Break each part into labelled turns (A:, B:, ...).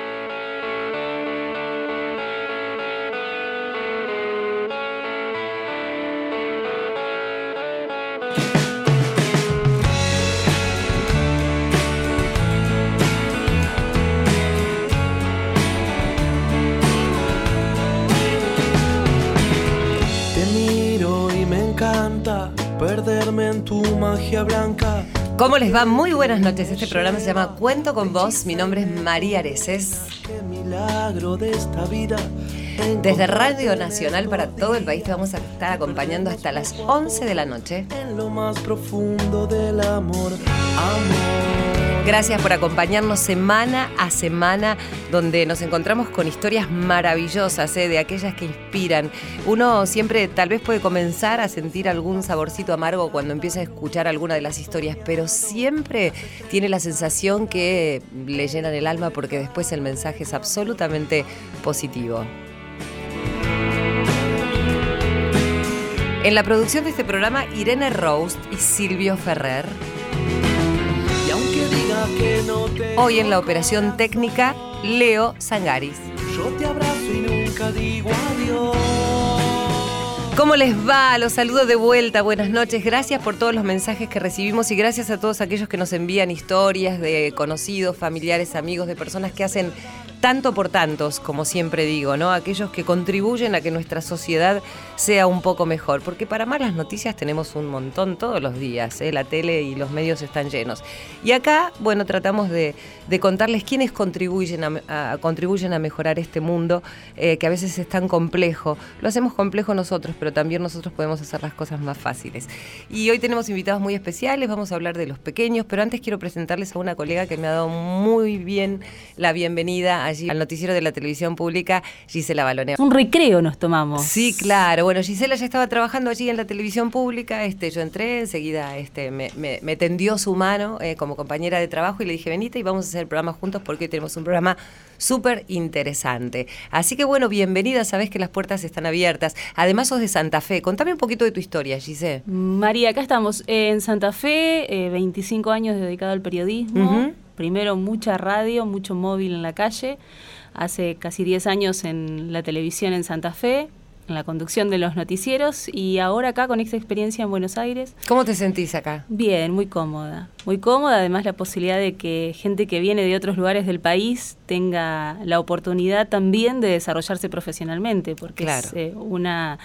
A: blanca. ¿Cómo les va? Muy buenas noches. Este programa se llama Cuento con Vos. Mi nombre es María Areces. Desde Radio Nacional para todo el país te vamos a estar acompañando hasta las 11 de la noche. En lo más profundo del amor, amor. Gracias por acompañarnos semana a semana, donde nos encontramos con historias maravillosas, ¿eh? de aquellas que inspiran. Uno siempre tal vez puede comenzar a sentir algún saborcito amargo cuando empieza a escuchar alguna de las historias, pero siempre tiene la sensación que le llenan el alma porque después el mensaje es absolutamente positivo. En la producción de este programa, Irene Roast y Silvio Ferrer. Hoy en la operación técnica, Leo Sangaris. Yo te abrazo y nunca digo adiós. ¿Cómo les va? Los saludo de vuelta. Buenas noches. Gracias por todos los mensajes que recibimos y gracias a todos aquellos que nos envían historias de conocidos, familiares, amigos, de personas que hacen tanto por tantos, como siempre digo, ¿no? Aquellos que contribuyen a que nuestra sociedad sea un poco mejor. Porque para malas noticias tenemos un montón todos los días, ¿eh? la tele y los medios están llenos. Y acá, bueno, tratamos de, contarles quiénes contribuyen a, contribuyen a mejorar este mundo, eh, que a veces es tan complejo. Lo hacemos complejo nosotros, pero también nosotros podemos hacer las cosas más fáciles. Y hoy tenemos invitados muy especiales, vamos a hablar de los pequeños, pero antes quiero presentarles a una colega que me ha dado muy bien la bienvenida allí al noticiero de la televisión pública, Gisela Balonea.
B: Un recreo nos tomamos.
A: Sí, claro. Bueno, Gisela ya estaba trabajando allí en la televisión pública. Este, yo entré, enseguida este, me, tendió su mano eh, como compañera de trabajo y le dije, venite y vamos a hacer el programa juntos porque hoy tenemos un programa súper interesante. Así que bueno, bienvenida, sabes que las puertas están abiertas. Además sos de Santa Fe. Contame un poquito de tu historia, Gisela.
B: María, acá estamos en Santa Fe, 25 eh, años dedicado al periodismo primero mucha radio, mucho móvil en la calle, hace casi 10 años en la televisión en Santa Fe, en la conducción de los noticieros y ahora acá con esta experiencia en Buenos Aires.
A: ¿Cómo te sentís acá?
B: Bien, muy cómoda. Muy cómoda, además la posibilidad de que gente que viene de otros lugares del país tenga la oportunidad también de desarrollarse profesionalmente, porque es eh, una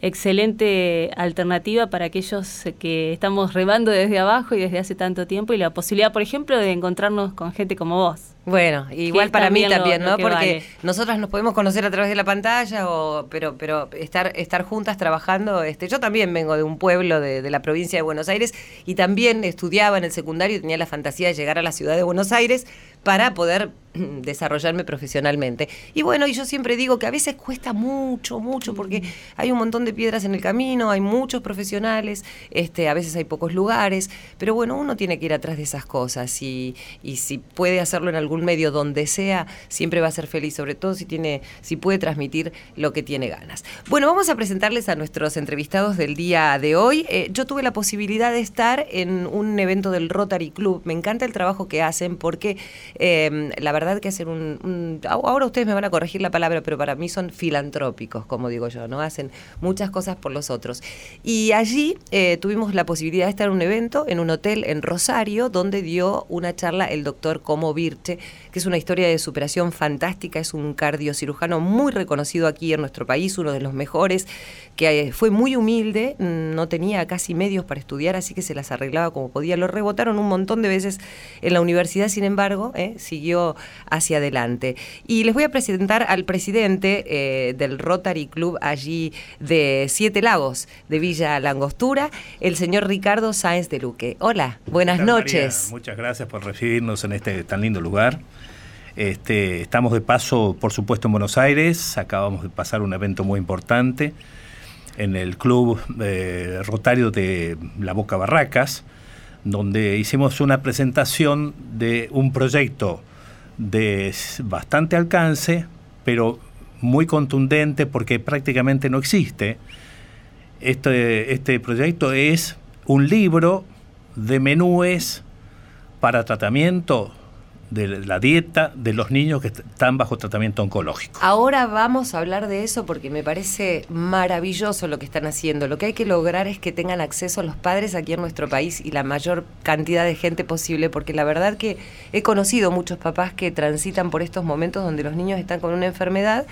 B: excelente alternativa para aquellos que estamos rebando desde abajo y desde hace tanto tiempo y la posibilidad, por ejemplo, de encontrarnos con gente como vos.
A: Bueno, igual para mí también, ¿no? Porque nosotras nos podemos conocer a través de la pantalla, o, pero, pero estar, estar juntas trabajando. Este, yo también vengo de un pueblo de, de la provincia de Buenos Aires y también estudiaba en el secundario y tenía la fantasía de llegar a la ciudad de Buenos Aires para poder desarrollarme profesionalmente. Y bueno, y yo siempre digo que a veces cuesta mucho, mucho, porque hay un montón de piedras en el camino, hay muchos profesionales, este, a veces hay pocos lugares, pero bueno, uno tiene que ir atrás de esas cosas y, y si puede hacerlo en algún medio donde sea, siempre va a ser feliz, sobre todo si tiene, si puede transmitir lo que tiene ganas. Bueno, vamos a presentarles a nuestros entrevistados del día de hoy. Eh, yo tuve la posibilidad de estar en un evento del Rotary Club. Me encanta el trabajo que hacen porque eh, la verdad que hacer un, Ahora ustedes me van a corregir la palabra, pero para mí son filantrópicos, como digo yo, ¿no? Hacen muchas cosas por los otros. Y allí eh, tuvimos la posibilidad de estar en un evento en un hotel en Rosario, donde dio una charla el doctor Como Virche, que es una historia de superación fantástica, es un cardiocirujano muy reconocido aquí en nuestro país, uno de los mejores, que eh, fue muy humilde, no tenía casi medios para estudiar, así que se las arreglaba como podía. Lo rebotaron un montón de veces en la universidad, sin embargo, eh, siguió hacia adelante. Y les voy a presentar al presidente eh, del Rotary Club allí de Siete Lagos, de Villa Langostura, el señor Ricardo Sáenz de Luque. Hola, buenas noches.
C: muchas gracias por recibirnos en este tan lindo lugar. Este, estamos de paso, por supuesto, en Buenos Aires. Acabamos de pasar un evento muy importante en el Club eh, Rotario de La Boca Barracas, donde hicimos una presentación de un proyecto de bastante alcance, pero muy contundente porque prácticamente no existe. Este, este proyecto es un libro de menúes para tratamiento de la dieta de los niños que están bajo tratamiento oncológico.
A: Ahora vamos a hablar de eso porque me parece maravilloso lo que están haciendo. Lo que hay que lograr es que tengan acceso los padres aquí en nuestro país y la mayor cantidad de gente posible, porque la verdad que he conocido muchos papás que transitan por estos momentos donde los niños están con una enfermedad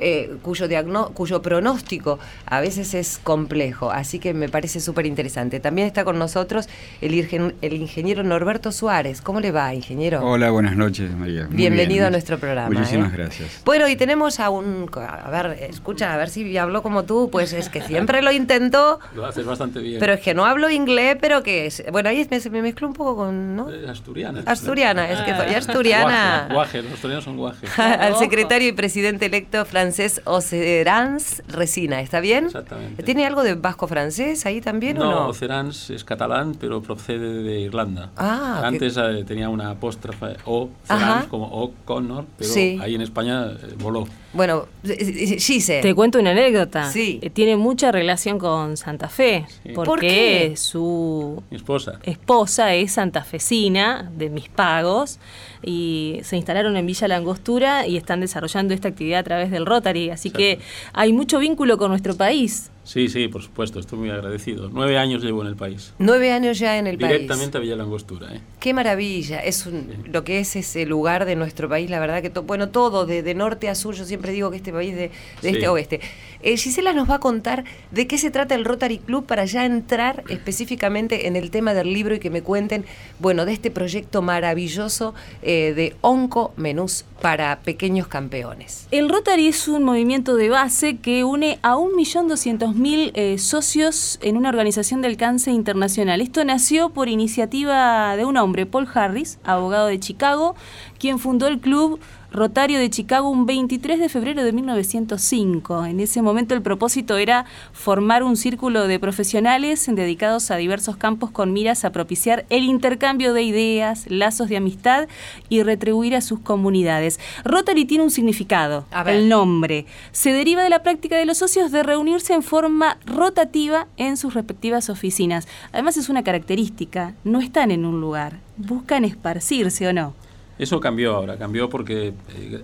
A: eh, cuyo, cuyo pronóstico a veces es complejo, así que me parece súper interesante. También está con nosotros el, el, ingeniero Norberto Suárez. ¿Cómo le va, ingeniero?
D: Hola, buenas noches, María.
A: Bienvenido a nuestro programa.
D: Muchísimas ¿eh? gracias.
A: Bueno, y tenemos a un... A ver, escucha, a ver si habló como tú, pues es que siempre lo intento.
E: Lo haces bastante bien.
A: Pero es que no hablo inglés, pero que es... Bueno, ahí me, me mezclo un poco con... ¿no?
E: Asturiana.
A: Asturiana, es que soy asturiana.
E: Guaje, los asturianos son guaje.
A: Al secretario y presidente electo francés Ocerans Resina, ¿está bien?
E: Exactamente.
A: ¿Tiene algo de vasco francés ahí también
E: no,
A: o no?
E: Ocerans es catalán, pero procede de Irlanda.
A: Ah,
E: Antes eh, tenía una apóstrofe O, Cerans, como O Connor, pero ahí en España eh, voló.
A: Bueno, Gise.
B: Te cuento una anécdota.
A: Sí.
B: Eh, tiene mucha relación con Santa Fe. Porque
A: ¿Por qué?
B: su
E: esposa.
B: esposa es santafesina de mis pagos y se instalaron en Villa Langostura y están desarrollando esta actividad a través del Rotary. Así que hay mucho vínculo con nuestro país.
E: Sí, sí, por supuesto, estoy muy agradecido. Nueve años llevo en el país.
A: Nueve años ya en el
E: Directamente
A: país.
E: Directamente a Villa Langostura. ¿eh?
A: Qué maravilla, es lo que es ese lugar de nuestro país, la verdad que, bueno, todo, de, norte a sur, yo siempre digo que este país de, de este a oeste. Eh, Gisela nos va a contar de qué se trata el Rotary Club para ya entrar específicamente en el tema del libro y que me cuenten, bueno, de este proyecto maravilloso eh, de Onco Menús para pequeños campeones.
B: El Rotary es un movimiento de base que une a 1.200.000 eh, socios en una organización de alcance internacional. Esto nació por iniciativa de un hombre, Paul Harris, abogado de Chicago, quien fundó el club Rotario de Chicago un 23 de febrero de 1905. En ese momento el propósito era formar un círculo de profesionales dedicados a diversos campos con miras a propiciar el intercambio de ideas, lazos de amistad y retribuir a sus comunidades. Rotary tiene un significado, el nombre. Se deriva de la práctica de los socios de reunirse en forma rotativa en sus respectivas oficinas. Además es una característica, no están en un lugar, buscan esparcirse o no.
E: Eso cambió ahora, cambió porque eh,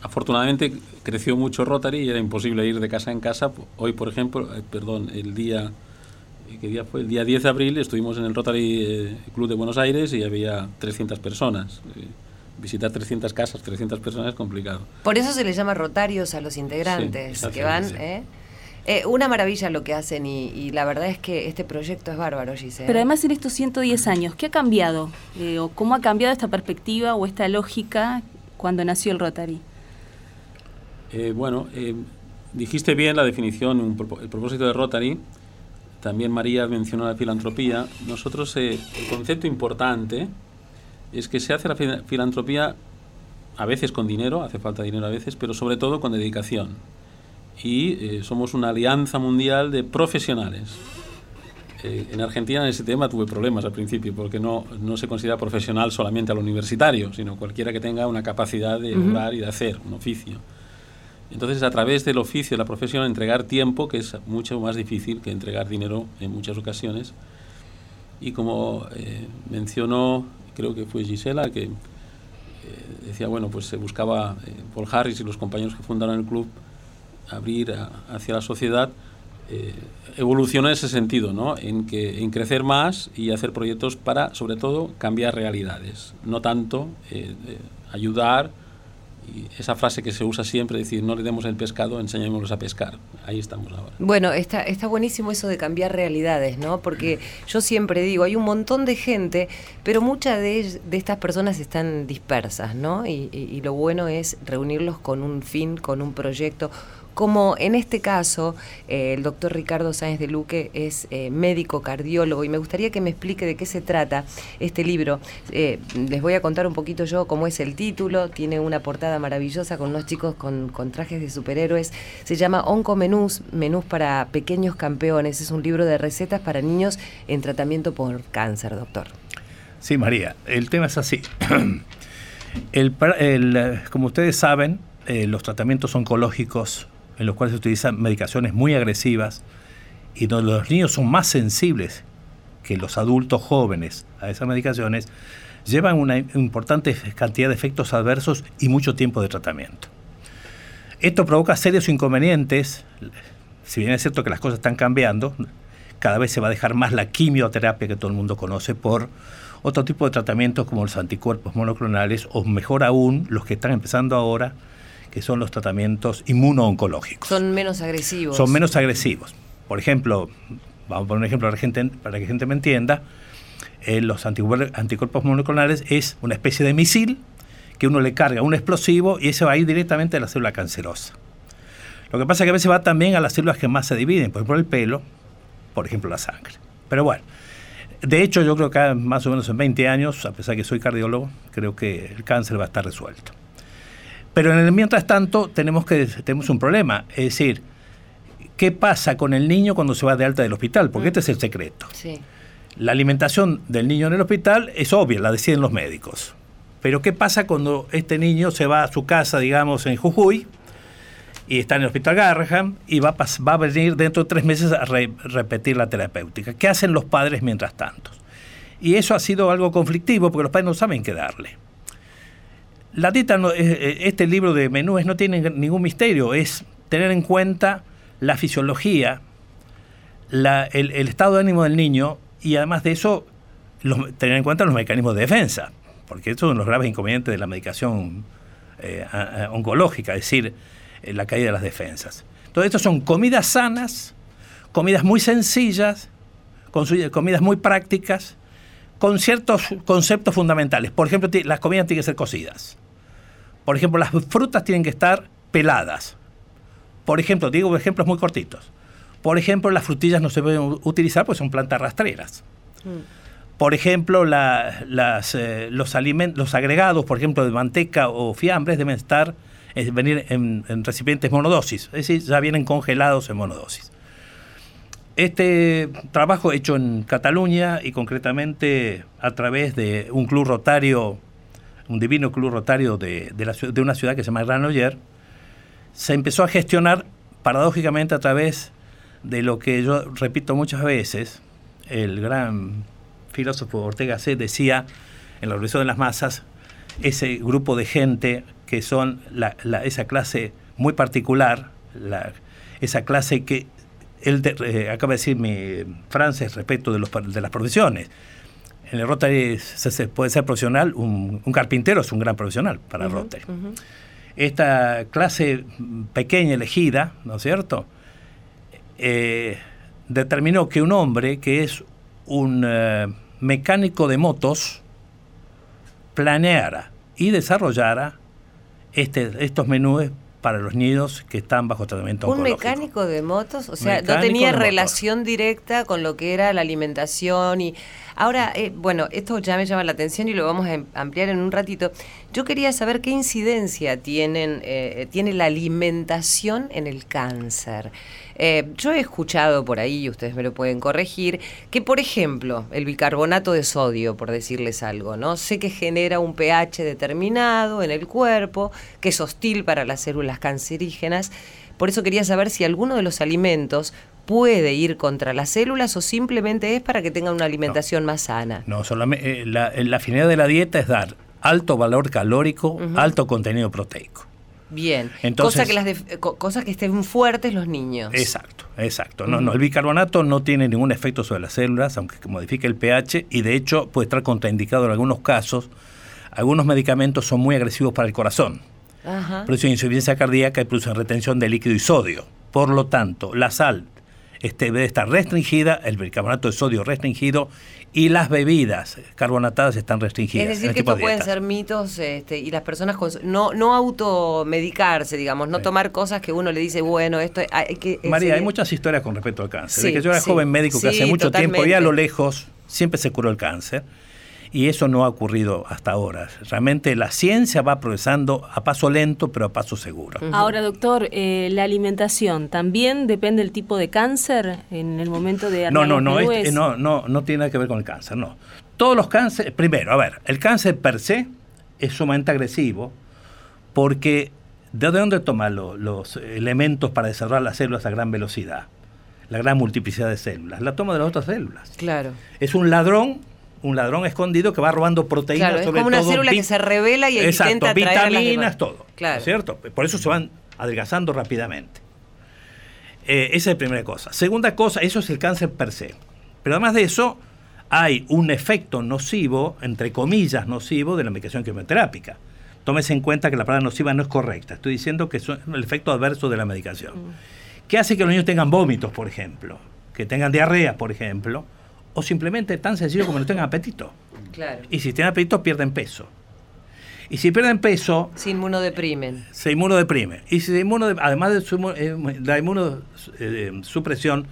E: afortunadamente creció mucho Rotary y era imposible ir de casa en casa. Hoy, por ejemplo, eh, perdón, el día eh, ¿qué día fue? El día 10 de abril estuvimos en el Rotary Club de Buenos Aires y había 300 personas. visitar 300 casas, 300 personas es complicado.
A: Por eso se les llama rotarios a los integrantes que van, eh, una maravilla lo que hacen y, la verdad es que este proyecto es bárbaro, Giselle.
B: Pero además en estos 110 años, ¿qué ha cambiado? Eh, ¿O cómo ha cambiado esta perspectiva o esta lógica cuando nació el Rotary?
E: Eh, bueno, dijiste bien la definición, el propósito de Rotary. También María mencionó la filantropía. Nosotros, el concepto importante es que se hace la filantropía a veces con dinero, hace falta dinero a veces, pero sobre todo con dedicación y eh, somos una alianza mundial de profesionales. Eh, en Argentina en ese tema tuve problemas al principio porque no, no se considera profesional solamente al universitario, sino cualquiera que tenga una capacidad de obrar y de hacer un oficio. Entonces, a través del oficio, de la profesión, entregar tiempo, que es mucho más difícil que entregar dinero en muchas ocasiones. Y como eh, mencionó, creo que fue Gisela, que decía, bueno, pues se buscaba Paul Harris y los compañeros que fundaron el club, abrir hacia la sociedad, eh, evoluciona en ese sentido, ¿no? en, que, en crecer más y hacer proyectos para, sobre todo, cambiar realidades, no tanto eh, ayudar. Y esa frase que se usa siempre, decir, no le demos el pescado, enseñémoslos a pescar. Ahí estamos ahora.
A: Bueno, está, está buenísimo eso de cambiar realidades, ¿no? Porque yo siempre digo, hay un montón de gente, pero muchas de, de estas personas están dispersas, ¿no? Y, y lo bueno es reunirlos con un fin, con un proyecto como en este caso eh, el doctor Ricardo Sáenz de Luque es eh, médico cardiólogo y me gustaría que me explique de qué se trata este libro. Eh, les voy a contar un poquito yo cómo es el título, tiene una portada maravillosa con unos chicos con, trajes de superhéroes, se llama Onco Menús, Menús para Pequeños Campeones, es un libro de recetas para niños en tratamiento por cáncer, doctor.
C: Sí, María, el tema es así. como ustedes saben, los tratamientos oncológicos en los cuales se utilizan medicaciones muy agresivas y donde los niños son más sensibles que los adultos jóvenes a esas medicaciones, llevan una importante cantidad de efectos adversos y mucho tiempo de tratamiento. Esto provoca serios inconvenientes, si bien es cierto que las cosas están cambiando, cada vez se va a dejar más la quimioterapia que todo el mundo conoce por otro tipo de tratamientos como los anticuerpos monoclonales o mejor aún los que están empezando ahora, que son los tratamientos inmunooncológicos.
A: Son menos agresivos.
C: Son menos agresivos. Por ejemplo, vamos a poner un ejemplo para, gente, para que la gente me entienda, eh, los anticuerpos monoclonales es una especie de misil que uno le carga un explosivo y ese va a ir directamente a la célula cancerosa. Lo que pasa es que a veces va también a las células que más se dividen, por ejemplo el pelo, por ejemplo la sangre. Pero bueno, de hecho yo creo que más o menos en 20 años, a pesar de que soy cardiólogo, creo que el cáncer va a estar resuelto. Pero en el mientras tanto tenemos, que, tenemos un problema, es decir, ¿qué pasa con el niño cuando se va de alta del hospital? Porque este es el secreto. La alimentación del niño en el hospital es obvia, la deciden los médicos. Pero ¿qué pasa cuando este niño se va a su casa, digamos, en Jujuy, y está en el hospital Garraham y va a, va a venir dentro de tres meses a repetir la terapéutica. ¿Qué hacen los padres mientras tanto? Y eso ha sido algo conflictivo porque los padres no saben qué darle. La no, este libro de menúes no tiene ningún misterio, es tener en cuenta la fisiología, el, estado de ánimo del niño y además de eso tener en cuenta los mecanismos de defensa, porque estos son los graves inconvenientes de la medicación eh, oncológica, es decir, eh, la caída de las defensas. Todo esto son comidas sanas, comidas muy sencillas, comidas muy prácticas, con ciertos conceptos fundamentales. Por ejemplo, las comidas tienen que ser cocidas. Por ejemplo, las frutas tienen que estar peladas. Por ejemplo, digo ejemplos muy cortitos. Por ejemplo, las frutillas no se pueden utilizar porque son plantas rastreras. Mm. Por ejemplo, las, eh, los, alimentos, los agregados, por ejemplo, de manteca o fiambres, deben estar es venir en, recipientes monodosis, es decir, ya vienen congelados en monodosis. Este trabajo hecho en Cataluña y concretamente a través de un club rotario, un divino club rotario de, de, una ciudad que se llama Granollers, se empezó a gestionar paradójicamente a través de lo que yo repito muchas veces, el gran filósofo Ortega C decía en la Revolución de las Masas, ese grupo de gente que son esa clase muy particular, esa clase que él eh, acaba de decir mi Frances respecto de, los, de las profesiones. En el Rotary se, puede ser profesional, un, carpintero es un gran profesional para el Rotary. Esta clase pequeña elegida, ¿no es cierto? Eh, determinó que un hombre que es un eh, mecánico de motos planeara y desarrollara este, estos menús para los niños que están bajo tratamiento
A: ¿Un mecánico de motos? O sea, no tenía relación directa con lo que era la alimentación y... Ahora, eh, bueno, esto ya me llama la atención y lo vamos a em, ampliar en un ratito. Yo quería saber qué incidencia tienen, eh, tiene la alimentación en el cáncer. Eh, yo he escuchado por ahí, y ustedes me lo pueden corregir, que por ejemplo, el bicarbonato de sodio, por decirles algo, ¿no? Sé que genera un pH determinado en el cuerpo, que es hostil para las células cancerígenas. Por eso quería saber si alguno de los alimentos puede ir contra las células o simplemente es para que tengan una alimentación más sana.
C: No, solamente eh, la, la, finalidad de la dieta es dar alto valor calórico, alto contenido proteico.
A: Bien. Entonces, que las cosas que estén fuertes los niños.
C: Exacto, exacto. No, no, el bicarbonato no tiene ningún efecto sobre las células, aunque modifique el pH, y de hecho puede estar contraindicado en algunos casos. Algunos medicamentos son muy agresivos para el corazón. Ajá. Producen insuficiencia cardíaca y producen retención de líquido y sodio. Por lo tanto, la sal este, debe estar restringida, el bicarbonato de sodio restringido y las bebidas carbonatadas están restringidas.
A: Es decir, que estos pueden ser mitos este, y las personas no, no automedicarse, digamos, no tomar cosas que uno le dice, bueno, esto hay que...
C: María, hay muchas historias con respecto al cáncer. de que yo era joven médico que hace mucho tiempo y a lo lejos siempre se curó el cáncer y eso no ha ocurrido hasta ahora. Realmente la ciencia va progresando a paso lento, pero a paso seguro.
B: Ahora, doctor, eh, la alimentación también depende del tipo de cáncer en el momento de
C: no no no, no no no tiene nada que ver con el cáncer, no. Todos los cánceres, primero, a ver, el cáncer per se es sumamente agresivo porque ¿de dónde toma los elementos para desarrollar las células a gran velocidad? La gran multiplicidad de células. La toma de las otras células.
A: Claro.
C: Es un ladrón un ladrón escondido que va robando proteínas
A: claro, es como una célula que se revela y
C: exacto,
A: intenta
C: vitaminas, todo. Claro. ¿Cierto? Por eso se van adelgazando rápidamente. Eh, esa es la primera cosa. Segunda cosa, eso es el cáncer per se. Pero además de eso, hay un efecto nocivo, entre comillas nocivo, de la medicación quimioterápica. Tómese en cuenta que la palabra nociva no es correcta. Estoy diciendo que es el efecto adverso de la medicación. Mm. ¿Qué hace que los niños tengan vómitos, por ejemplo? Que tengan diarrea, por ejemplo. O simplemente tan sencillo como no tengan apetito.
A: Claro.
C: Y si tienen apetito, pierden peso. Y si pierden peso...
A: Se inmunodeprimen.
C: Se inmunodeprimen. Y si inmuno, además de eh, la inmunosupresión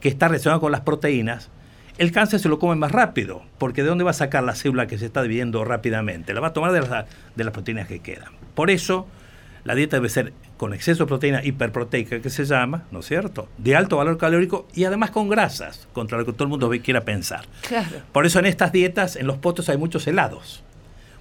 C: que está relacionada con las proteínas, el cáncer se lo come más rápido, porque ¿de dónde va a sacar la célula que se está dividiendo rápidamente? La va a tomar de las, de las proteínas que quedan. Por eso, la dieta debe ser con exceso de proteína hiperproteica, que se llama, ¿no es cierto? De alto valor calórico y además con grasas, contra lo que todo el mundo quiera pensar.
A: Claro.
C: Por eso en estas dietas, en los potos hay muchos helados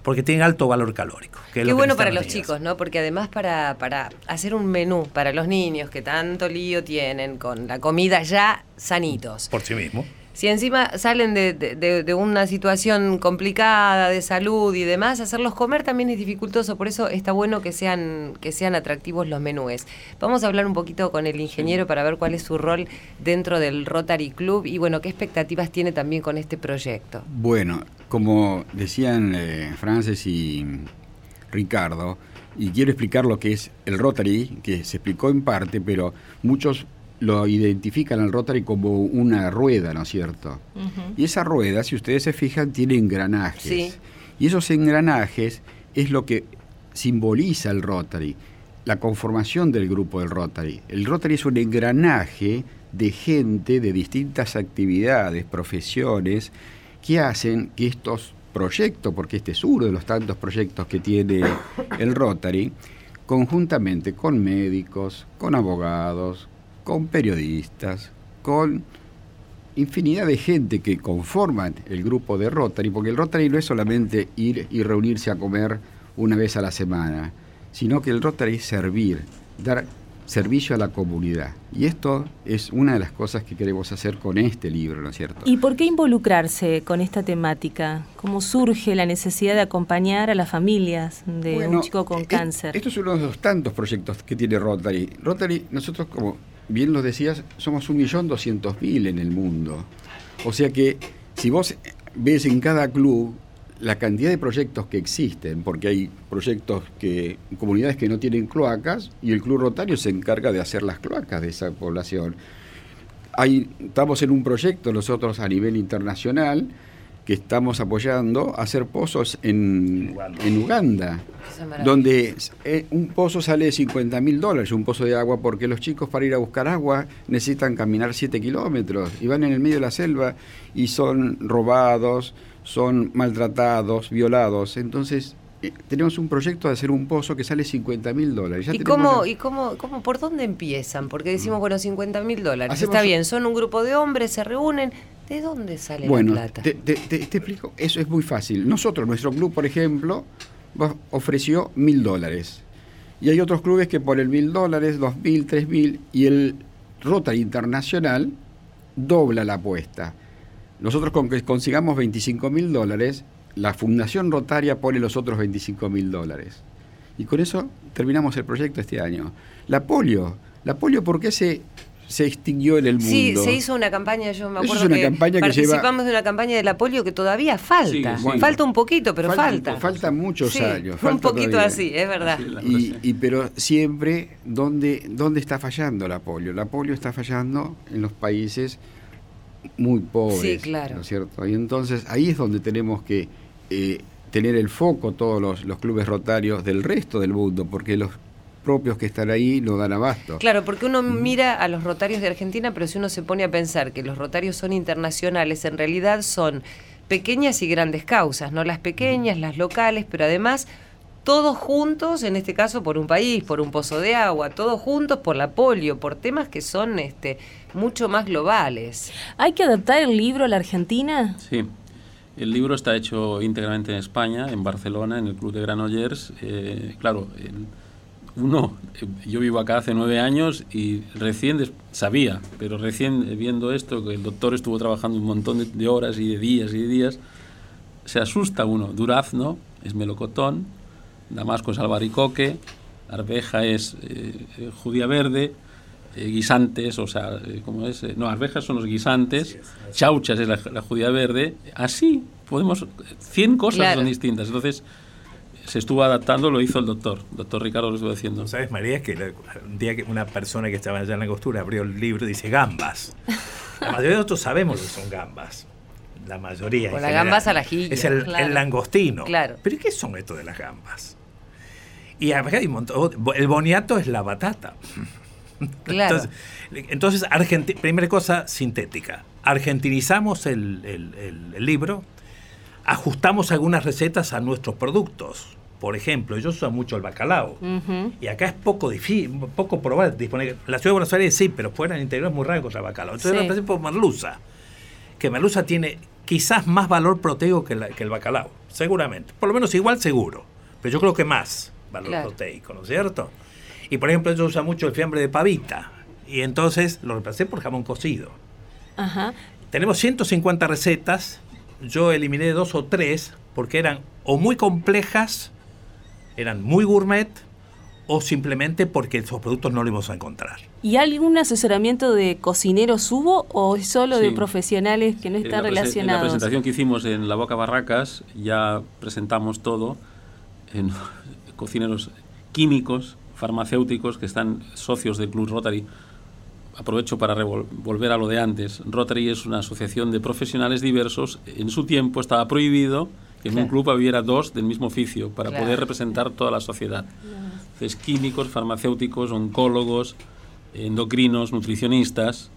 C: porque tienen alto valor calórico.
A: Qué bueno para los chicos, ¿no? Porque además para, para hacer un menú para los niños que tanto lío tienen con la comida ya sanitos.
C: Por sí mismo
A: si encima salen de, una situación complicada de salud y demás, hacerlos comer también es dificultoso, por eso está bueno que sean, que sean atractivos los menúes. Vamos a hablar un poquito con el ingeniero para ver cuál es su rol dentro del Rotary Club y bueno, qué expectativas tiene también con este proyecto.
D: Bueno, como decían eh, Frances y Ricardo, y quiero explicar lo que es el Rotary, que se explicó en parte, pero muchos lo identifican al Rotary como una rueda, ¿no es cierto? Y esa rueda, si ustedes se fijan, tiene engranajes. Y esos engranajes es lo que simboliza el Rotary, la conformación del grupo del Rotary. El Rotary es un engranaje de gente de distintas actividades, profesiones, que hacen que estos proyectos, porque este es uno de los tantos proyectos que tiene el Rotary, conjuntamente con médicos, con abogados, con periodistas, con infinidad de gente que conforman el grupo de Rotary, porque el Rotary no es solamente ir y reunirse a comer una vez a la semana, sino que el Rotary es servir, dar servicio a la comunidad. Y esto es una de las cosas que queremos hacer con este libro, ¿no es cierto?
B: ¿Y por qué involucrarse con esta temática? ¿Cómo surge la necesidad de acompañar a las familias de un chico con cáncer?
D: Esto es uno de los tantos proyectos que tiene Rotary. Rotary, nosotros como bien lo decías, somos un millón doscientos mil en el mundo. O sea que si vos ves en cada club la cantidad de proyectos que existen, porque hay proyectos que, comunidades que no tienen cloacas, y el Club Rotario se encarga de hacer las cloacas de esa población. Hay, estamos en un proyecto nosotros a nivel internacional que estamos apoyando hacer pozos en Uganda, donde eh, un pozo sale 50 mil dólares, un pozo de agua, porque los chicos para ir a buscar agua necesitan caminar 7 kilómetros y van en el medio de la selva y son robados, son maltratados, violados. Entonces, tenemos un proyecto de hacer un pozo que sale 50 mil dólares.
A: ¿Y, cómo, ¿Y cómo, cómo, por dónde empiezan? Porque decimos, bueno, 50 mil dólares. Está bien, son un grupo de hombres, se reúnen. ¿De dónde sale la plata?
D: Te, te, te, explico, eso es muy fácil. Nosotros, nuestro club, por ejemplo, ofreció mil dólares. Y hay otros clubes que por el mil dólares, dos mil, tres mil, y el Rotary Internacional dobla la apuesta. Nosotros con que consigamos 25 mil dólares, la Fundación Rotaria pone los otros 25 mil dólares. Y con eso terminamos el proyecto este año. La polio, la polio, ¿por qué se se extinguió en el mundo.
A: Sí, se hizo una campaña, yo me acuerdo que, participamos de una campaña de la polio que todavía falta. falta un poquito, pero falta.
D: Falta, muchos años.
A: un poquito así, es verdad.
D: y, pero siempre, ¿dónde, ¿dónde está fallando la polio? La polio está fallando en los países muy pobres.
A: Sí, claro.
D: ¿no es cierto? Y entonces ahí es donde tenemos que... Eh, tener el foco todos los, los clubes rotarios del resto del mundo, porque los propios que están ahí no dan abasto.
A: Claro, porque uno mira a los rotarios de Argentina, pero si uno se pone a pensar que los rotarios son internacionales, en realidad son pequeñas y grandes causas, no las pequeñas, las locales, pero además todos juntos, en este caso por un país, por un pozo de agua, todos juntos por la polio, por temas que son este, mucho más globales.
B: ¿Hay que adaptar el libro a la Argentina?
E: Sí. El libro está hecho íntegramente en España, en Barcelona, en el Club de Granollers. Eh, claro, uno, eh, yo vivo acá hace nueve años y recién sabía, pero recién viendo esto, que el doctor estuvo trabajando un montón de, horas y de días y de días, se asusta uno. Durazno es melocotón, damasco es albaricoque, arveja es eh, judía verde, eh, guisantes, o sea, eh, ¿cómo es? no, arvejas son los guisantes, chauchas es la, judía verde. Así podemos, 100 cosas son distintas. Entonces, se estuvo adaptando, lo hizo el doctor. Doctor Ricardo lo estuvo haciendo.
C: ¿Sabes, María? Que un día que una persona que estaba allá en la costura abrió el libro y dice gambas. La mayoría de nosotros sabemos lo que son gambas. La mayoría.
A: Con las gambas al
C: Es el, langostino. Claro. ¿Pero qué son estos de las gambas? Y el boniato es la batata. Claro. Entonces, primera cosa sintética. Argentinizamos el, el libro, ajustamos algunas recetas a nuestros productos. Por ejemplo, ellos usan mucho el bacalao. Y acá es poco difícil, poco probable disponer. La ciudad de Buenos Aires sí, pero fuera en el interior es muy raro encontrar bacalao. Entonces, sí. por merluza. Que merluza tiene quizás más valor proteico que, el bacalao. Seguramente. Por lo menos igual seguro. Pero yo creo que más valor proteico, ¿no es cierto? Y por ejemplo, ellos usan mucho el fiambre de pavita. Y entonces lo reemplacé por jamón cocido. Ajá. Tenemos 150 recetas. Yo eliminé dos o tres porque eran o muy complejas eran muy gourmet o simplemente porque esos productos no los íbamos a encontrar.
B: ¿Y algún asesoramiento de cocineros hubo o solo de profesionales que no están relacionados? En
E: la presentación que hicimos en La Boca Barracas ya presentamos todo en cocineros químicos, farmacéuticos que están socios del Club Rotary. Aprovecho para volver a lo de antes. Rotary es una asociación de profesionales diversos. En su tiempo estaba prohibido que en un club hubiera dos del mismo oficio para poder representar toda la sociedad. Entonces, químicos, farmacéuticos, oncólogos, endocrinos, nutricionistas,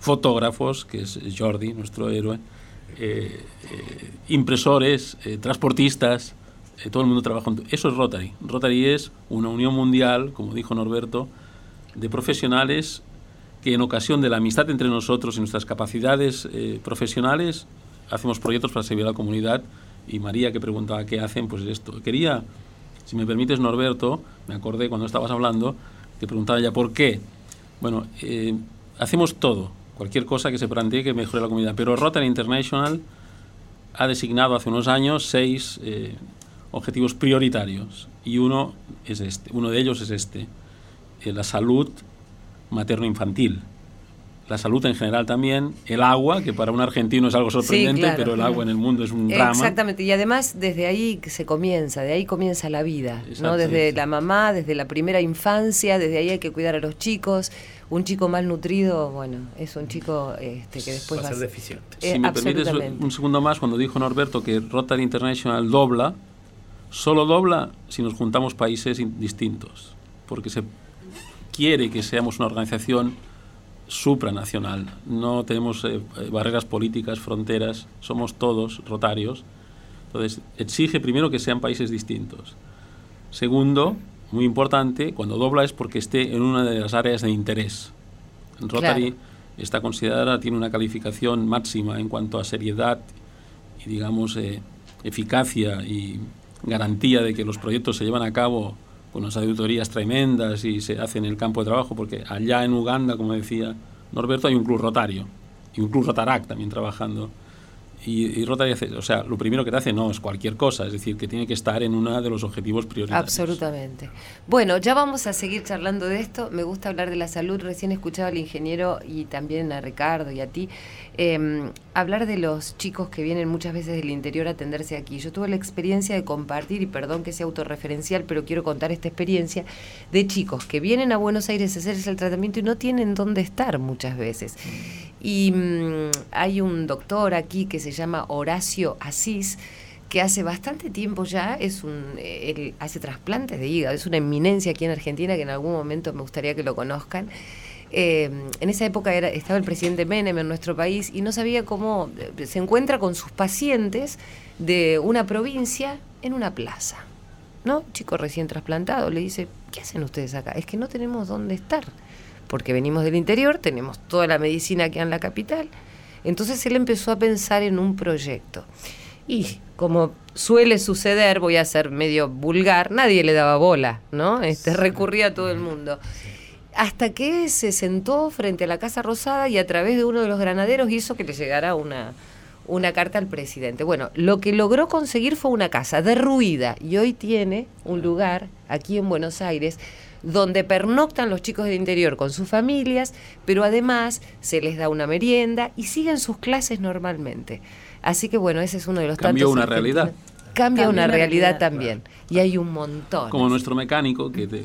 E: fotógrafos, que es Jordi, nuestro héroe, eh, eh, impresores, eh, transportistas, todo el mundo trabaja junto. Eso es Rotary. Rotary es una unión mundial, como dijo Norberto, de profesionales que en ocasión de la amistad entre nosotros y nuestras capacidades profesionales hacemos proyectos para servir a la comunidad y María que preguntaba qué hacen, pues esto. Quería, si me permites Norberto, me acordé cuando estabas hablando, te preguntaba ya por qué. Bueno, eh, hacemos todo, cualquier cosa que se plantee que mejore la comunidad, pero Rotary International ha designado hace unos años seis eh, objetivos prioritarios y uno es este, uno de ellos es este, eh, la salud materno-infantil la salud en general también, el agua, que para un argentino es algo sorprendente, pero el agua en el mundo es un drama.
A: Exactamente, y además desde ahí se comienza, de ahí comienza la vida, ¿no? Desde la mamá, desde la primera infancia, desde ahí hay que cuidar a los chicos. Un chico mal nutrido, bueno, es un chico este, que después
C: va a ser deficiente.
E: Eh, si me permites un segundo más, cuando dijo Norberto que Rotary International dobla, solo dobla si nos juntamos países distintos, porque se quiere que seamos una organización supranacional. No tenemos eh, barreras políticas, fronteras, somos todos rotarios. Entonces, exige primero que sean países distintos. Segundo, muy importante, cuando dobla es porque esté en una de las áreas de interés. Rotary está considerada, tiene una calificación máxima en cuanto a seriedad y, digamos, eh, eficacia y garantía de que los proyectos se llevan a cabo con unas auditorías tremendas y se hace en el campo de trabajo, porque allá en Uganda, como decía Norberto, hay un club rotario y un club Rotarac también trabajando. Y, y Rotary o sea, lo primero que te hace no es cualquier cosa, es decir, que tiene que estar en uno de los objetivos prioritarios.
A: Absolutamente. Bueno, ya vamos a seguir charlando de esto. Me gusta hablar de la salud. Recién escuchaba al ingeniero y también a Ricardo y a ti Em, hablar de los chicos que vienen muchas veces del interior a atenderse aquí. Yo tuve la experiencia de compartir, y perdón que sea autorreferencial, pero quiero contar esta experiencia, de chicos que vienen a Buenos Aires a hacerse el tratamiento y no tienen dónde estar muchas veces. Y mm, hay un doctor aquí que se llama Horacio Asís, que hace bastante tiempo ya es un él hace trasplantes de hígado, es una eminencia aquí en Argentina que en algún momento me gustaría que lo conozcan. Eh, en esa época era, estaba el presidente Menem en nuestro país y no sabía cómo eh, se encuentra con sus pacientes de una provincia en una plaza. ¿No? Chico recién trasplantado le dice, ¿qué hacen ustedes acá? Es que no tenemos dónde estar, porque venimos del interior, tenemos toda la medicina aquí en la capital. Entonces él empezó a pensar en un proyecto. Y como suele suceder, voy a ser medio vulgar, nadie le daba bola, ¿no? Este, recurría a todo el mundo hasta que se sentó frente a la Casa Rosada y a través de uno de los granaderos hizo que le llegara una, una carta al presidente. Bueno, lo que logró conseguir fue una casa derruida y hoy tiene un lugar aquí en Buenos Aires donde pernoctan los chicos del interior con sus familias, pero además se les da una merienda y siguen sus clases normalmente. Así que bueno, ese es uno de los
E: Cambió una realidad.
A: Cambia, una realidad, también. Y hay un montón.
E: Como nuestro mecánico que te,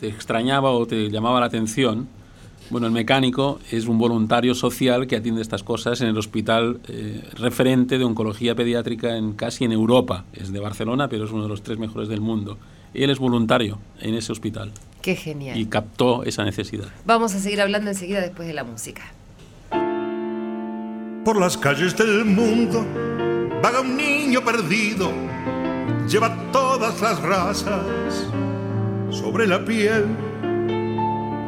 E: te extrañaba o te llamaba la atención bueno, el mecánico es un voluntario social que atiende estas cosas en el hospital eh, referente de oncología pediátrica en casi en Europa. Es de Barcelona, pero es uno de los tres mejores del mundo. Él es voluntario en ese hospital.
A: Qué genial.
E: Y captó esa necesidad.
A: Vamos a seguir hablando enseguida después de la música.
F: Por las calles del mundo vaga un niño perdido, lleva todas las razas sobre la piel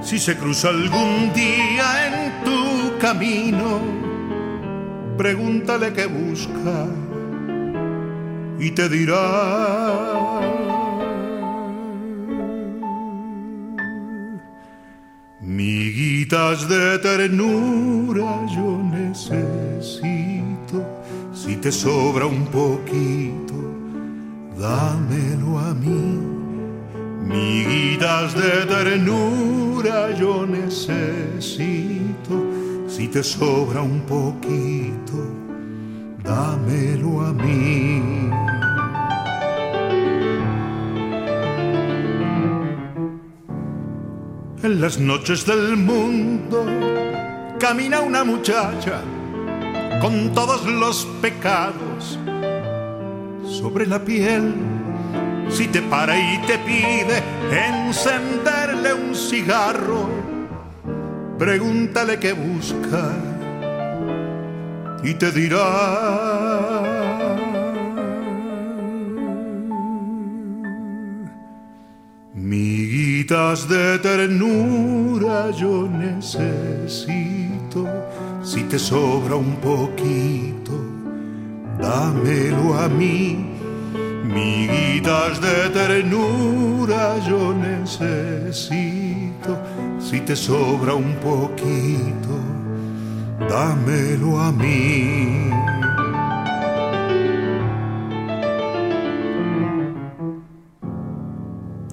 F: si se cruza algún día en tu camino, pregúntale qué busca y te dirá. Miguitas de ternura yo necesito, si te sobra un poquito, dámelo a mí Miguitas de ternura yo necesito, si te sobra un poquito, dámelo a mí. En las noches del mundo camina una muchacha con todos los pecados sobre la piel si te para y te pide encenderle un cigarro, pregúntale qué busca y te dirá. Miguitas de ternura yo necesito, si te sobra un poquito, dámelo a mí Miguitas de ternura yo necesito, si te sobra un poquito, dámelo a mí.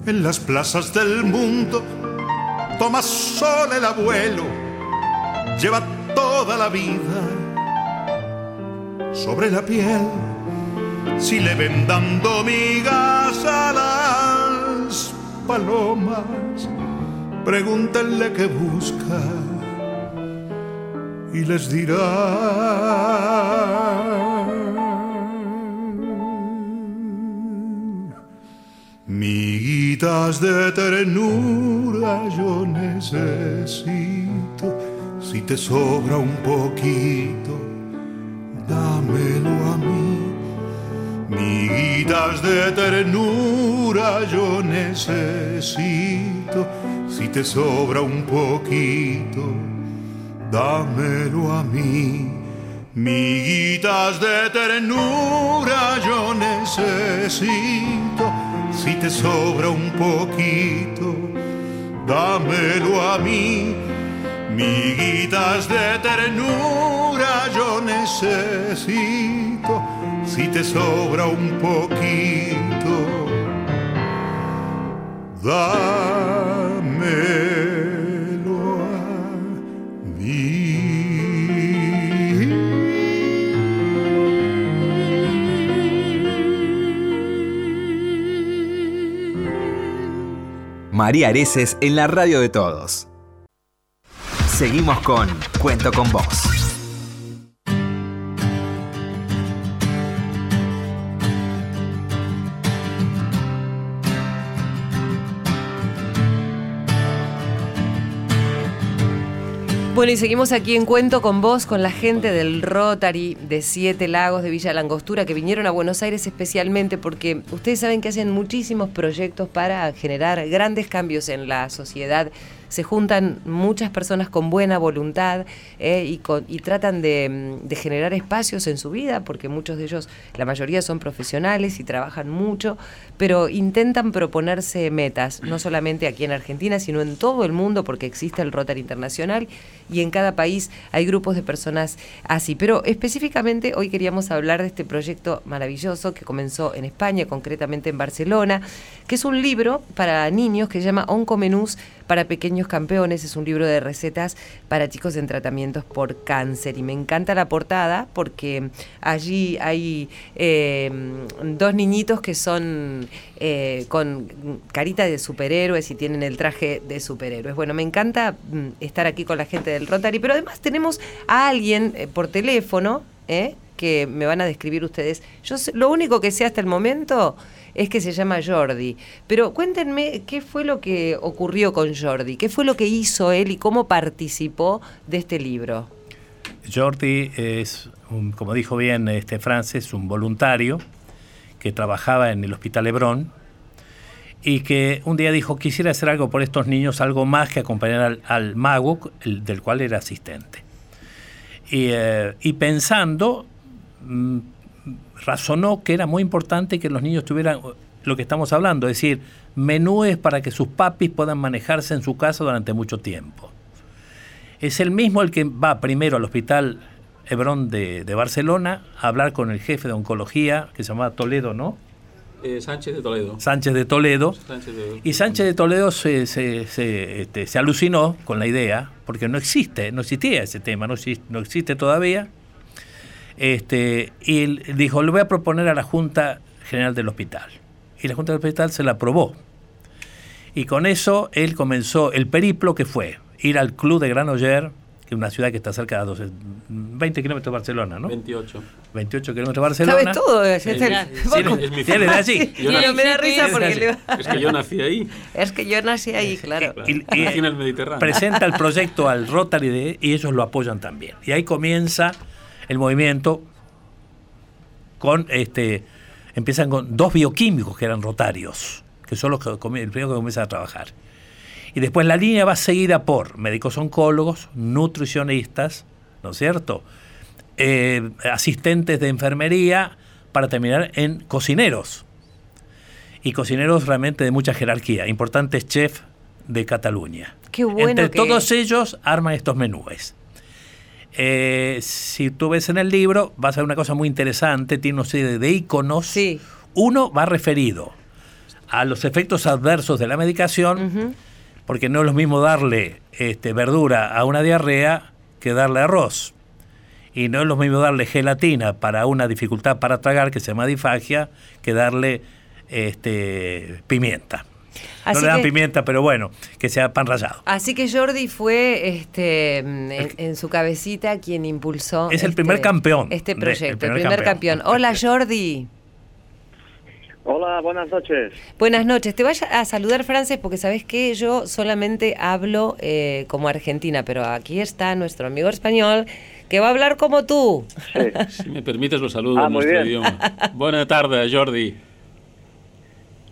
F: En las plazas del mundo toma sol el abuelo, lleva toda la vida sobre la piel si le ven dando migas a las palomas, pregúntenle qué busca y les dirá. Miguitas de ternura yo necesito, si te sobra un poquito, dámelo a mí Miguitas de ternura yo necesito, si te sobra un poquito, dámelo a mí. Miguitas de ternura yo necesito, si te sobra un poquito, dámelo a mí. Miguitas de ternura yo necesito si te sobra un poquito, dámelo a mí.
G: María Areces en la radio de todos. Seguimos con Cuento con vos.
A: Bueno, y seguimos aquí en Cuento con vos, con la gente del Rotary de Siete Lagos de Villa Langostura, que vinieron a Buenos Aires especialmente porque ustedes saben que hacen muchísimos proyectos para generar grandes cambios en la sociedad se juntan muchas personas con buena voluntad eh, y, y, tratan de, de, generar espacios en su vida, porque muchos de ellos, la mayoría son profesionales y trabajan mucho, pero intentan proponerse metas, no solamente aquí en Argentina, sino en todo el mundo, porque existe el Rotary Internacional y en cada país hay grupos de personas así. Pero específicamente hoy queríamos hablar de este proyecto maravilloso que comenzó en España, concretamente en Barcelona, que es un libro para niños que se llama Oncomenús para pequeños campeones. Es un libro de recetas para chicos en tratamientos por cáncer. Y me encanta la portada porque allí hay eh, dos niñitos que son eh, con carita de superhéroes y tienen el traje de superhéroes. Bueno, me encanta mm, estar aquí con la gente del Rotary, pero además tenemos a alguien eh, por teléfono, que me van a describir ustedes. Yo lo único que sé hasta el momento es que se llama Jordi. Pero cuéntenme qué fue lo que ocurrió con Jordi, qué fue lo que hizo él y cómo participó de este libro.
C: Jordi es, como dijo bien este Francis, un voluntario que trabajaba en el Hospital Hebrón y que un día dijo quisiera hacer algo por estos niños, algo más que acompañar al, mago, del cual era asistente. Y, eh, pensando, mm, razonó que era muy importante que los niños tuvieran lo que estamos hablando, es decir, menúes para que sus papis puedan manejarse en su casa durante mucho tiempo. Es el mismo el que va primero al hospital Hebrón de, Barcelona a hablar con el jefe de oncología, que se llamaba Toledo, ¿no?
E: Eh, Sánchez de Toledo.
C: Sánchez de Toledo. Y Sánchez de Toledo se, se, este, se, alucinó con la idea, porque no existe, no existía ese tema, no no existe todavía. Este, y él dijo, le voy a proponer a la Junta General del Hospital. Y la Junta del Hospital se la aprobó. Y con eso él comenzó el periplo que fue ir al Club de Granoller, que es una ciudad que está cerca de 12, 20 kilómetros de Barcelona, ¿no?
E: 28.
C: 28 kilómetros de Barcelona.
A: ¿Sabes todo?
E: Es, es, es, mi
A: de allí. Yo nací, me da risa porque...
E: Es que yo nací ahí.
A: Es que yo nací ahí, claro.
C: Y, y, en el Mediterráneo. Presenta el proyecto al Rotary de, y ellos lo apoyan también. Y ahí comienza el movimiento con este empiezan con dos bioquímicos que eran rotarios, que son los que el primero que comienzan a trabajar. Y después la línea va seguida por médicos oncólogos, nutricionistas, ¿no es cierto? Eh, asistentes de enfermería, para terminar en cocineros. Y cocineros realmente de mucha jerarquía, importantes chefs de Cataluña.
A: Qué bueno
C: Entre todos ellos arman estos menúes. Eh, si tú ves en el libro, vas a ver una cosa muy interesante, tiene una serie de iconos. Uno va referido a los efectos adversos de la medicación, porque no es lo mismo darle este, verdura a una diarrea que darle arroz. Y no es lo mismo darle gelatina para una dificultad para tragar, que se llama difagia, que darle este, pimienta no le dan pimienta, pero bueno, que sea pan rallado.
A: Así que Jordi fue este en, su cabecita quien impulsó.
C: Es el primer este, campeón.
A: Este proyecto, el primer, campeón. Hola Jordi.
H: Hola, buenas noches.
A: Buenas noches. Te vaya a saludar, Frances, porque sabes que yo solamente hablo eh, como argentina, pero aquí está nuestro amigo español que va a hablar como tú.
E: si me permites, lo saludo ah, en nuestro idioma. Buenas tardes, Jordi.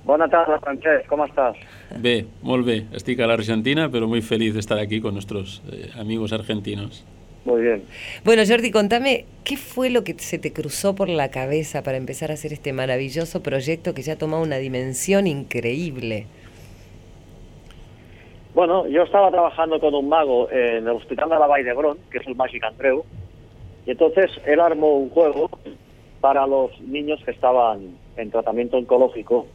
H: Buenas tardes, Francesc, ¿cómo estás?
E: Bé, molt bé. Estic a l'Argentina, pero muy feliz de estar aquí con nuestros eh, amigos argentinos.
H: Muy bien.
A: Bueno, Jordi, contame, ¿qué fue lo que se te cruzó por la cabeza para empezar a hacer este maravilloso proyecto que ya ha tomado una dimensión increíble?
H: Bueno, yo estaba trabajando con un mago en el Hospital de la Vall d'Hebron, que es el Magic Andreu, y entonces él armó un juego para los niños que estaban en tratamiento oncológico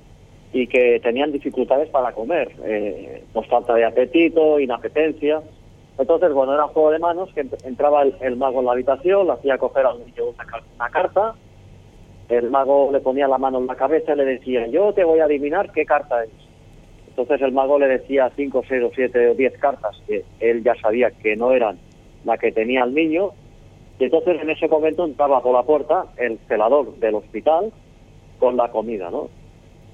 H: y que tenían dificultades para comer, eh, pues falta de apetito, inapetencia. Entonces, bueno, era un juego de manos que entraba el, mago en la habitación, le hacía coger a un niño una, carta, el mago le ponía la mano en la cabeza y le decía, yo te voy a adivinar qué carta es. Entonces el mago le decía cinco, seis o siete o diez cartas que él ya sabía que no eran la que tenía el niño. Y entonces en ese momento entraba por la puerta el celador del hospital con la comida, ¿no?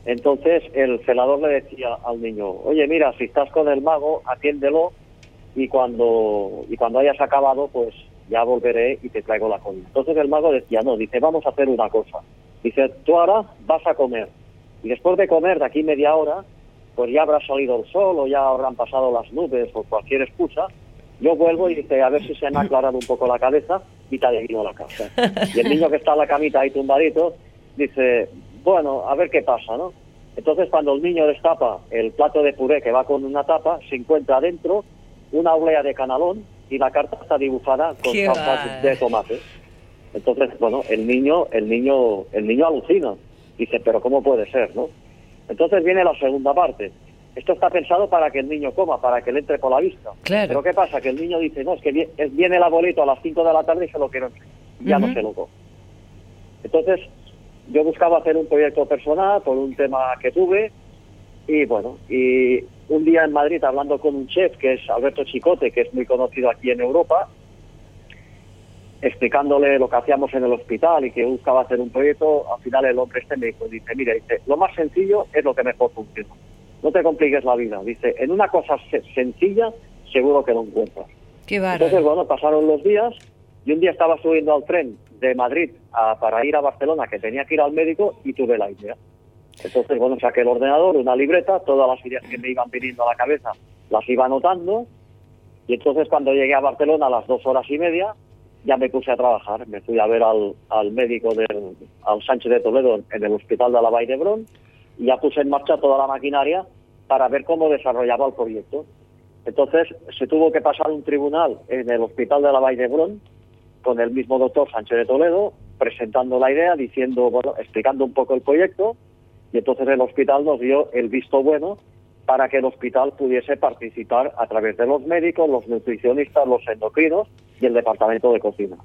H: Entonces el celador le decía al niño, oye, mira, si estás con el mago, atiéndelo y cuando, y cuando hayas acabado, pues ya volveré y te traigo la comida. Entonces el mago decía, no, dice, vamos a hacer una cosa. Dice, tú ahora vas a comer y después de comer, de aquí media hora, pues ya habrá salido el sol o ya habrán pasado las nubes o cualquier excusa. Yo vuelvo y dice, a ver si se me ha aclarado un poco la cabeza y te adivino la casa. Y el niño que está en la camita ahí tumbadito dice, bueno, a ver qué pasa, ¿no? Entonces cuando el niño destapa el plato de puré que va con una tapa, se encuentra dentro una oblea de canalón y la carta está dibujada con salsa de tomate. Entonces, bueno, el niño, el niño, el niño alucina. Dice, pero ¿cómo puede ser, no? Entonces viene la segunda parte. Esto está pensado para que el niño coma, para que le entre por la vista. Pero ¿qué pasa? Que el niño dice, no, es que viene el abuelito a las 5 de la tarde y se lo quiero Ya no se lo come. Entonces, yo buscaba hacer un proyecto personal por un tema que tuve y bueno, y un día en Madrid hablando con un chef que es Alberto Chicote, que es muy conocido aquí en Europa, explicándole lo que hacíamos en el hospital y que buscaba hacer un proyecto, al final el hombre este me dijo, dice, mira, dice, lo más sencillo es lo que mejor funciona. No te compliques la vida. Dice, en una cosa sencilla seguro que lo encuentras.
A: Qué
H: Entonces, bueno, pasaron los días y un día estaba subiendo al tren de Madrid para ir a Barcelona, que tenía que ir al médico y tuve la idea. Entonces, bueno, saqué el ordenador, una libreta, todas las ideas que me iban viniendo a la cabeza las iba anotando y entonces cuando llegué a Barcelona a las dos horas y media, ya me puse a trabajar. Me fui a ver al, al médico del al Sánchez de Toledo en el hospital de la Vall d'Hebron y ya puse en marcha toda la maquinaria para ver cómo desarrollaba el proyecto. Entonces se tuvo que pasar un tribunal en el hospital de la Vall d'Hebron con el mismo doctor Sánchez de Toledo presentando la idea, diciendo, bueno, explicando un poco el proyecto y entonces el hospital nos dio el visto bueno para que el hospital pudiese participar a través de los médicos, los nutricionistas, los endocrinos y el departamento de cocina.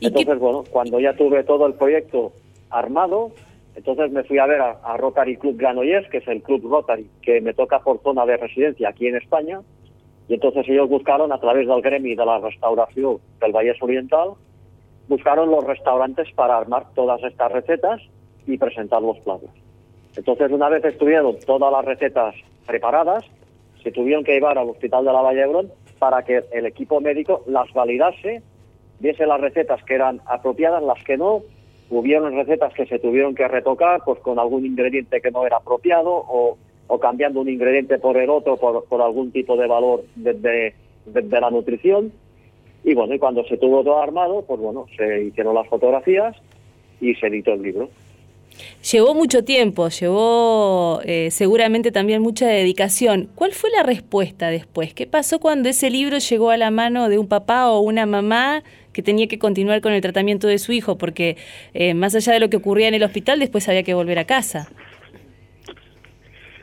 H: entonces, bueno, cuando ya tuve todo el proyecto armado, entonces me fui a ver a, Rotary Club Granollers, que es el club Rotary que me toca por zona de residencia aquí en España, y entonces ellos buscaron a través del gremio de la restauración del Valle Oriental, buscaron los restaurantes para armar todas estas recetas y presentar los platos. Entonces, una vez estuvieron todas las recetas preparadas, se tuvieron que llevar al hospital de la Valle para que el equipo médico las validase, viese las recetas que eran apropiadas, las que no, hubieron recetas que se tuvieron que retocar pues con algún ingrediente que no era apropiado o, cambiando un ingrediente por el otro por, algún tipo de valor de, de, la nutrición. Y bueno, y cuando se tuvo todo armado, pues bueno, se hicieron las fotografías y se editó el libro.
B: Llevó mucho tiempo, llevó eh, seguramente también mucha dedicación. ¿Cuál fue la respuesta después? ¿Qué pasó cuando ese libro llegó a la mano de un papá o una mamá que tenía que continuar con el tratamiento de su hijo? Porque eh, más allá de lo que ocurría en el hospital, después había que volver a casa.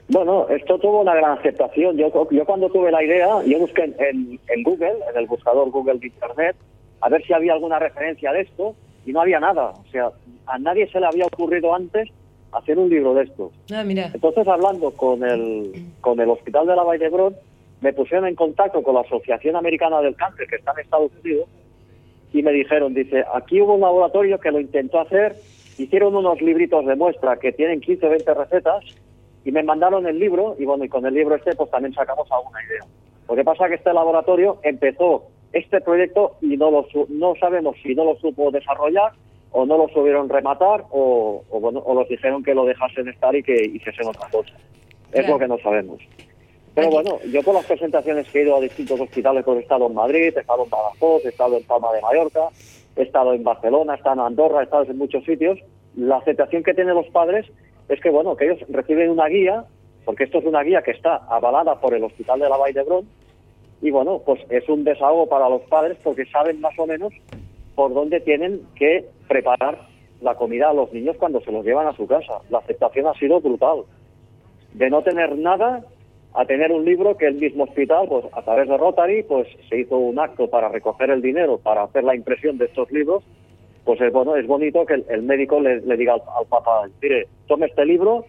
H: Bueno, esto tuvo una gran aceptación. Yo, yo cuando tuve la idea, yo busqué en, en Google, en el buscador Google de Internet, a ver si había alguna referencia de esto y no había nada. O sea, a nadie se le había ocurrido antes hacer un libro de estos.
A: Ah, mira.
H: Entonces, hablando con el, con el Hospital de la Valle de me pusieron en contacto con la Asociación Americana del Cáncer, que está en Estados Unidos, y me dijeron, dice, aquí hubo un laboratorio que lo intentó hacer, hicieron unos libritos de muestra que tienen 15 o 20 recetas, y me mandaron el libro, y bueno, y con el libro este pues también sacamos alguna idea. Lo que pasa es que este laboratorio empezó este proyecto y no, lo, no sabemos si no lo supo desarrollar o no lo subieron rematar o, bueno o los dijeron que lo dejasen estar y que hiciesen otra cosa. Es lo que no sabemos. Pero bueno, yo por las presentaciones que he ido a distintos hospitales, pues he estado en Madrid, he estado en Badajoz, he estado en Palma de Mallorca, he estado en Barcelona, he estado en Andorra, he estado en muchos sitios. La aceptación que tienen los padres es que, bueno, que ellos reciben una guía, porque esto es una guía que está avalada por el Hospital de la Vall d'Hebron, y bueno, pues es un desahogo para los padres porque saben más o menos por dónde tienen que preparar la comida a los niños cuando se los llevan a su casa. La aceptación ha sido brutal. De no tener nada a tener un libro que el mismo hospital, pues a través de Rotary, pues se hizo un acto para recoger el dinero, para hacer la impresión de estos libros, pues es bueno, es bonito que el, médico le, diga al, al, papá, mire, tome este libro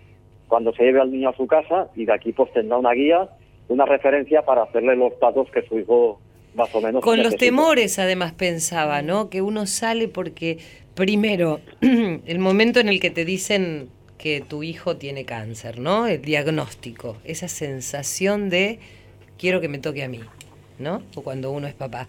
H: cuando se lleve al niño a su casa y de aquí pues tendrá una guía, una referencia para hacerle los datos que su hijo más o menos.
A: Con los temores además pensaba, ¿no? Que uno sale porque primero, el momento en el que te dicen que tu hijo tiene cáncer, ¿no? El diagnóstico, esa sensación de quiero que me toque a mí, ¿no? O cuando uno es papá.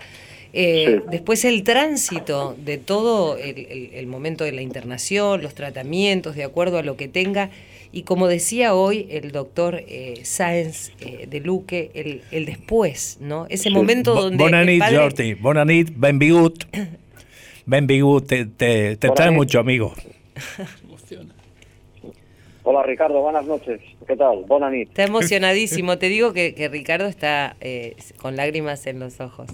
A: Eh, después el tránsito de todo el, momento de la internación, los tratamientos, de acuerdo a lo que tenga, y como decía hoy el doctor eh, Sáenz eh, de Luque, el, el, después, ¿no? Ese momento donde...
C: Bonanit, padre... Jordi, Bonanit, benvigut. Benvigut, te, te, te trae mucho, amigo.
H: Hola Ricardo, buenas noches. ¿Qué tal? Bonanit.
A: Está emocionadísimo. Te digo que, que Ricardo está eh, con lágrimas en los ojos.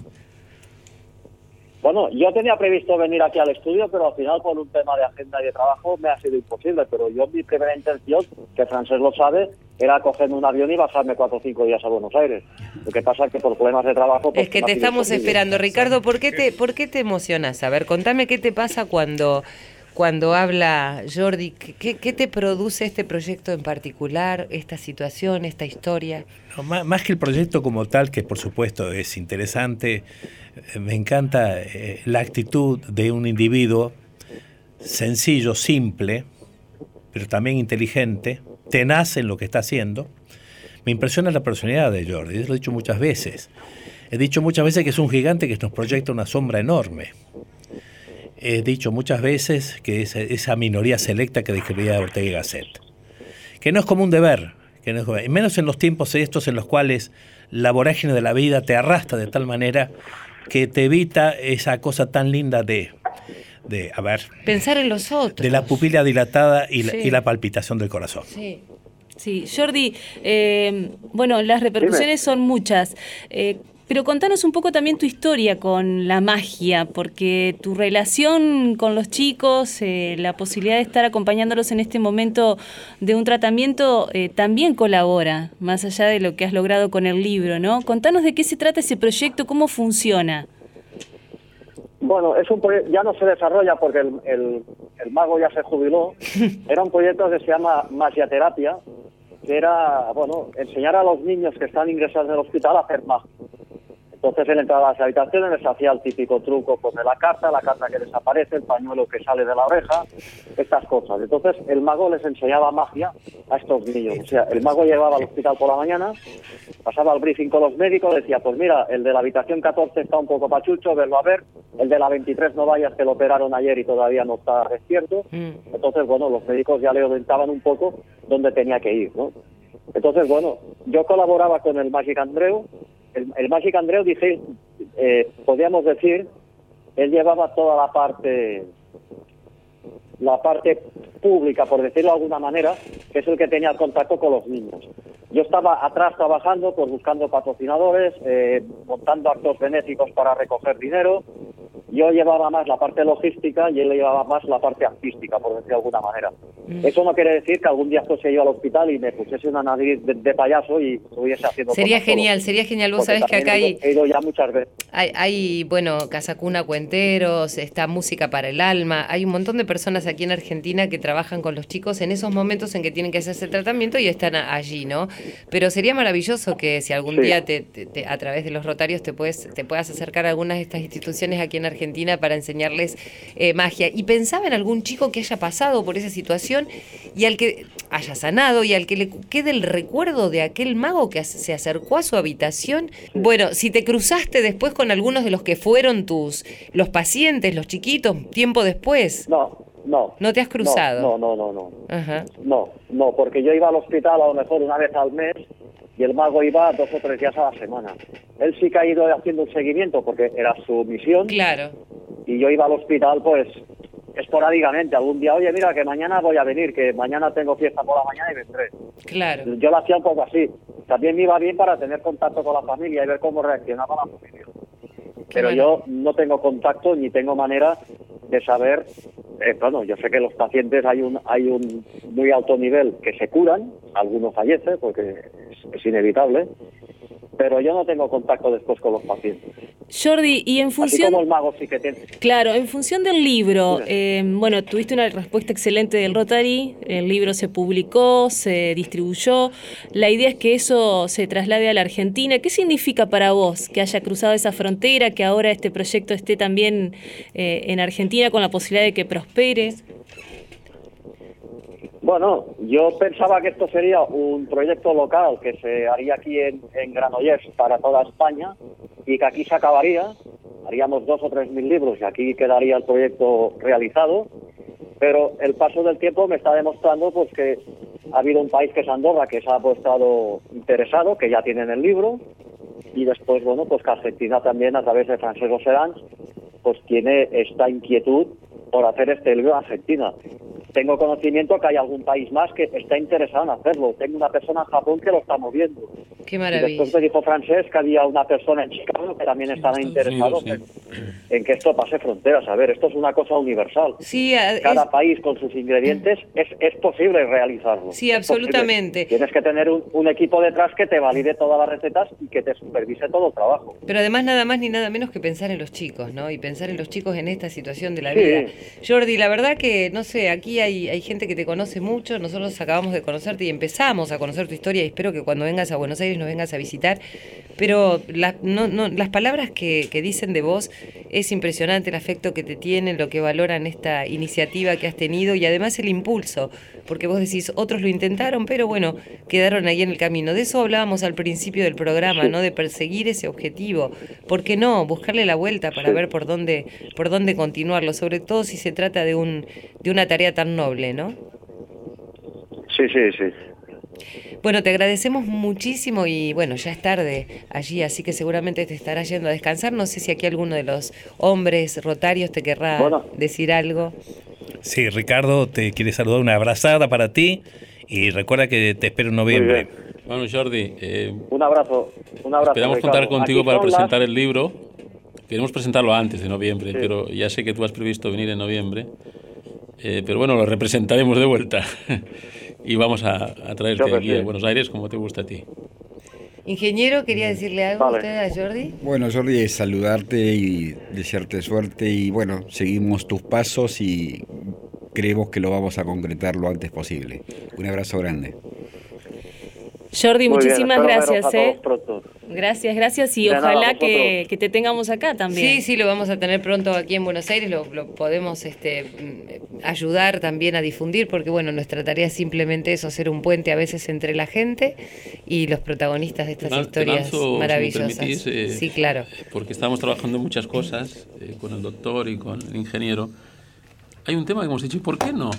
H: Bueno, yo tenía previsto venir aquí al estudio, pero al final por un tema de agenda y de trabajo me ha sido imposible. Pero yo mi primera intención, que Francés lo sabe, era cogerme un avión y bajarme cuatro o cinco días a Buenos Aires. Lo que pasa es que por problemas de trabajo... Pues,
A: es que te estamos esperando. Ricardo, ¿por qué, te, ¿por qué te emocionas? A ver, contame qué te pasa cuando, cuando habla Jordi. ¿Qué, ¿Qué te produce este proyecto en particular, esta situación, esta historia?
C: Más, que el proyecto como tal, que por supuesto es interesante, me encanta eh, la actitud de un individuo sencillo, simple, pero también inteligente, tenaz en lo que está haciendo. Me impresiona la personalidad de Jordi, lo he dicho muchas veces. He dicho muchas veces que es un gigante que nos proyecta una sombra enorme. He dicho muchas veces que es esa minoría selecta que describía Ortega y Gasset. Que no es como un deber, que no es, menos en los tiempos estos en los cuales la vorágine de la vida te arrastra de tal manera que te evita esa cosa tan linda de, de a ver...
A: Pensar en los otros.
C: De la pupila dilatada y, sí. la, y la, palpitación del corazón.
B: Sí. Sí, Jordi, eh, bueno, las repercusiones son muchas. Eh, pero contanos un poco también tu historia con la magia, porque tu relación con los chicos, eh, la posibilidad de estar acompañándolos en este momento de un tratamiento, eh, también colabora, más allá de lo que has logrado con el libro, ¿no? Contanos de qué se trata ese proyecto, cómo funciona.
H: Bueno, es un ya no se desarrolla porque el, el, el mago ya se jubiló. Era un proyecto que se llama Magiaterapia, que era, bueno, enseñar a los niños que están ingresados en el hospital a hacer magia. Entonces él entraba a las habitaciones, les hacía el típico truco, pone la carta, la carta que desaparece, el pañuelo que sale de la oreja, estas cosas. Entonces el mago les enseñaba magia a estos niños. O sea, el mago llegaba al hospital por la mañana, pasaba el briefing con los médicos, decía, pues mira, el de la habitación 14 está un poco pachucho, verlo a ver, el de la 23 no vayas que lo operaron ayer y todavía no está despierto. Mm. Entonces, bueno, los médicos ya le orientaban un poco dónde tenía que ir, ¿no? Entonces, bueno, yo colaboraba con el Magic Andreu, el, el Magic Andreu, dije, eh, podríamos decir, él llevaba toda la parte, la parte pública, por decirlo de alguna manera, que es el que tenía el contacto con los niños. Yo estaba atrás trabajando, pues buscando patrocinadores, eh, montando actos benéficos para recoger dinero. Yo llevaba más la parte logística y él llevaba más la parte artística, por decirlo de alguna manera. Mm. Eso no quiere decir que algún día fuese yo al hospital y me pusiese una nariz de, de payaso y estuviese haciendo
A: Sería genial, todo. sería genial. Vos sabés que acá hay...
H: He ido ya muchas veces.
A: Hay, hay, bueno, Casacuna Cuenteros, está Música para el Alma. Hay un montón de personas aquí en Argentina que trabajan con los chicos en esos momentos en que tienen que hacerse el tratamiento y están allí, ¿no? Pero sería maravilloso que si algún sí. día te, te, te, a través de los rotarios te, puedes, te puedas acercar a algunas de estas instituciones aquí en Argentina para enseñarles eh, magia. Y pensaba en algún chico que haya pasado por esa situación y al que haya sanado y al que le quede el recuerdo de aquel mago que se acercó a su habitación. Bueno, si te cruzaste después con algunos de los que fueron tus, los pacientes, los chiquitos, tiempo después.
H: No, no.
A: ¿No te has cruzado?
H: No, no, no, no. No, Ajá. no, no, porque yo iba al hospital a lo mejor una vez al mes y el mago iba dos o tres días a la semana. Él sí que ha ido haciendo un seguimiento porque era su misión.
A: Claro.
H: Y yo iba al hospital pues esporádicamente, algún día, oye, mira, que mañana voy a venir, que mañana tengo fiesta por la mañana y vendré.
A: Claro.
H: Yo lo hacía un poco así. También me iba bien para tener contacto con la familia y ver cómo reaccionaba la familia. Pero bueno. yo no tengo contacto ni tengo manera de saber, eh, bueno, yo sé que los pacientes hay un hay un muy alto nivel que se curan, algunos fallecen porque es, inevitable, pero yo no tengo contacto después con los pacientes.
B: Jordi, y en función...
H: Así como el mago sí que tiene.
B: Claro, en función del libro, eh, bueno, tuviste una respuesta excelente del Rotary, el libro se publicó, se distribuyó, la idea es que eso se traslade a la Argentina. ¿Qué significa para vos que haya cruzado esa frontera, que ahora este proyecto esté también eh, en Argentina con la posibilidad de que prospere?
H: Bueno, yo pensaba que esto sería un proyecto local que se haría aquí en, Granollers para toda España y que aquí se acabaría, haríamos dos o tres mil libros y aquí quedaría el proyecto realizado, pero el paso del tiempo me está demostrando pues que ha habido un país que es Andorra que se ha puesto interesado, que ya tienen el libro, y después, bueno, pues que Argentina también a través de Francesco Sedans, pues tiene esta inquietud por hacer este libro en Argentina tengo conocimiento que hay algún país más que está interesado en hacerlo. Tengo una persona en Japón que lo está moviendo.
A: Qué maravilla.
H: Y después me dijo Francés que había una persona en Chicago que también estaba interesado en, que esto pase fronteras. A ver, esto es una cosa universal.
A: Sí,
H: Cada país con sus ingredientes es, es posible realizarlo.
A: Sí, absolutamente.
H: Tienes que tener un, equipo detrás que te valide todas las recetas y que te supervise todo el trabajo.
A: Pero además nada más ni nada menos que pensar en los chicos, ¿no? Y pensar en los chicos en esta situación de la vida. Jordi, la verdad que, no sé, aquí hay, gente que te conoce mucho, nosotros acabamos de conocerte y empezamos a conocer tu historia y espero que cuando vengas a Buenos Aires nos vengas a visitar, pero las palabras que, dicen de vos es impresionante el afecto que te tienen, lo que valoran esta iniciativa que has tenido y además el impulso, porque vos decís, otros lo intentaron, pero bueno, quedaron ahí en el camino. De eso hablábamos al principio del programa, ¿no? De perseguir ese objetivo. ¿Por qué no? Buscarle la vuelta para ver por dónde, por dónde continuarlo, sobre todo si se trata de, un, de una tarea tan noble. ¿no?
H: Sí, sí, sí.
A: Bueno, te agradecemos muchísimo y bueno, ya es tarde allí, así que seguramente te estarás yendo a descansar. No sé si aquí alguno de los hombres rotarios te querrá decir algo.
C: Sí, Ricardo, te quiere saludar, una abrazada para ti y recuerda que te espero en noviembre.
E: Bueno, Jordi,
H: eh, un abrazo, un abrazo.
E: Esperamos contar contigo para presentar el libro. Queremos presentarlo antes de noviembre, pero ya sé que tú has previsto venir en noviembre. Eh, pero bueno, lo representaremos de vuelta y vamos a, traerte aquí a Buenos Aires como te gusta a ti.
A: Ingeniero, ¿quería decirle algo a usted, a Jordi?
D: Bueno, Jordi, es saludarte y desearte suerte y bueno, seguimos tus pasos y creemos que lo vamos a concretar lo antes posible. Un abrazo grande.
A: Jordi, muchísimas gracias. ¿eh? Gracias, gracias y ojalá que, te tengamos acá también. Sí, sí, lo vamos a tener pronto aquí en Buenos Aires, lo, podemos este, mm, ayudar también a difundir porque bueno, nuestra tarea es simplemente eso, hacer un puente a veces entre la gente y los protagonistas de estas historias maravillosas. Eh, sí, claro.
E: Porque estamos trabajando muchas cosas eh, con el doctor y con el ingeniero. Hay un tema que hemos dicho, ¿y por qué no?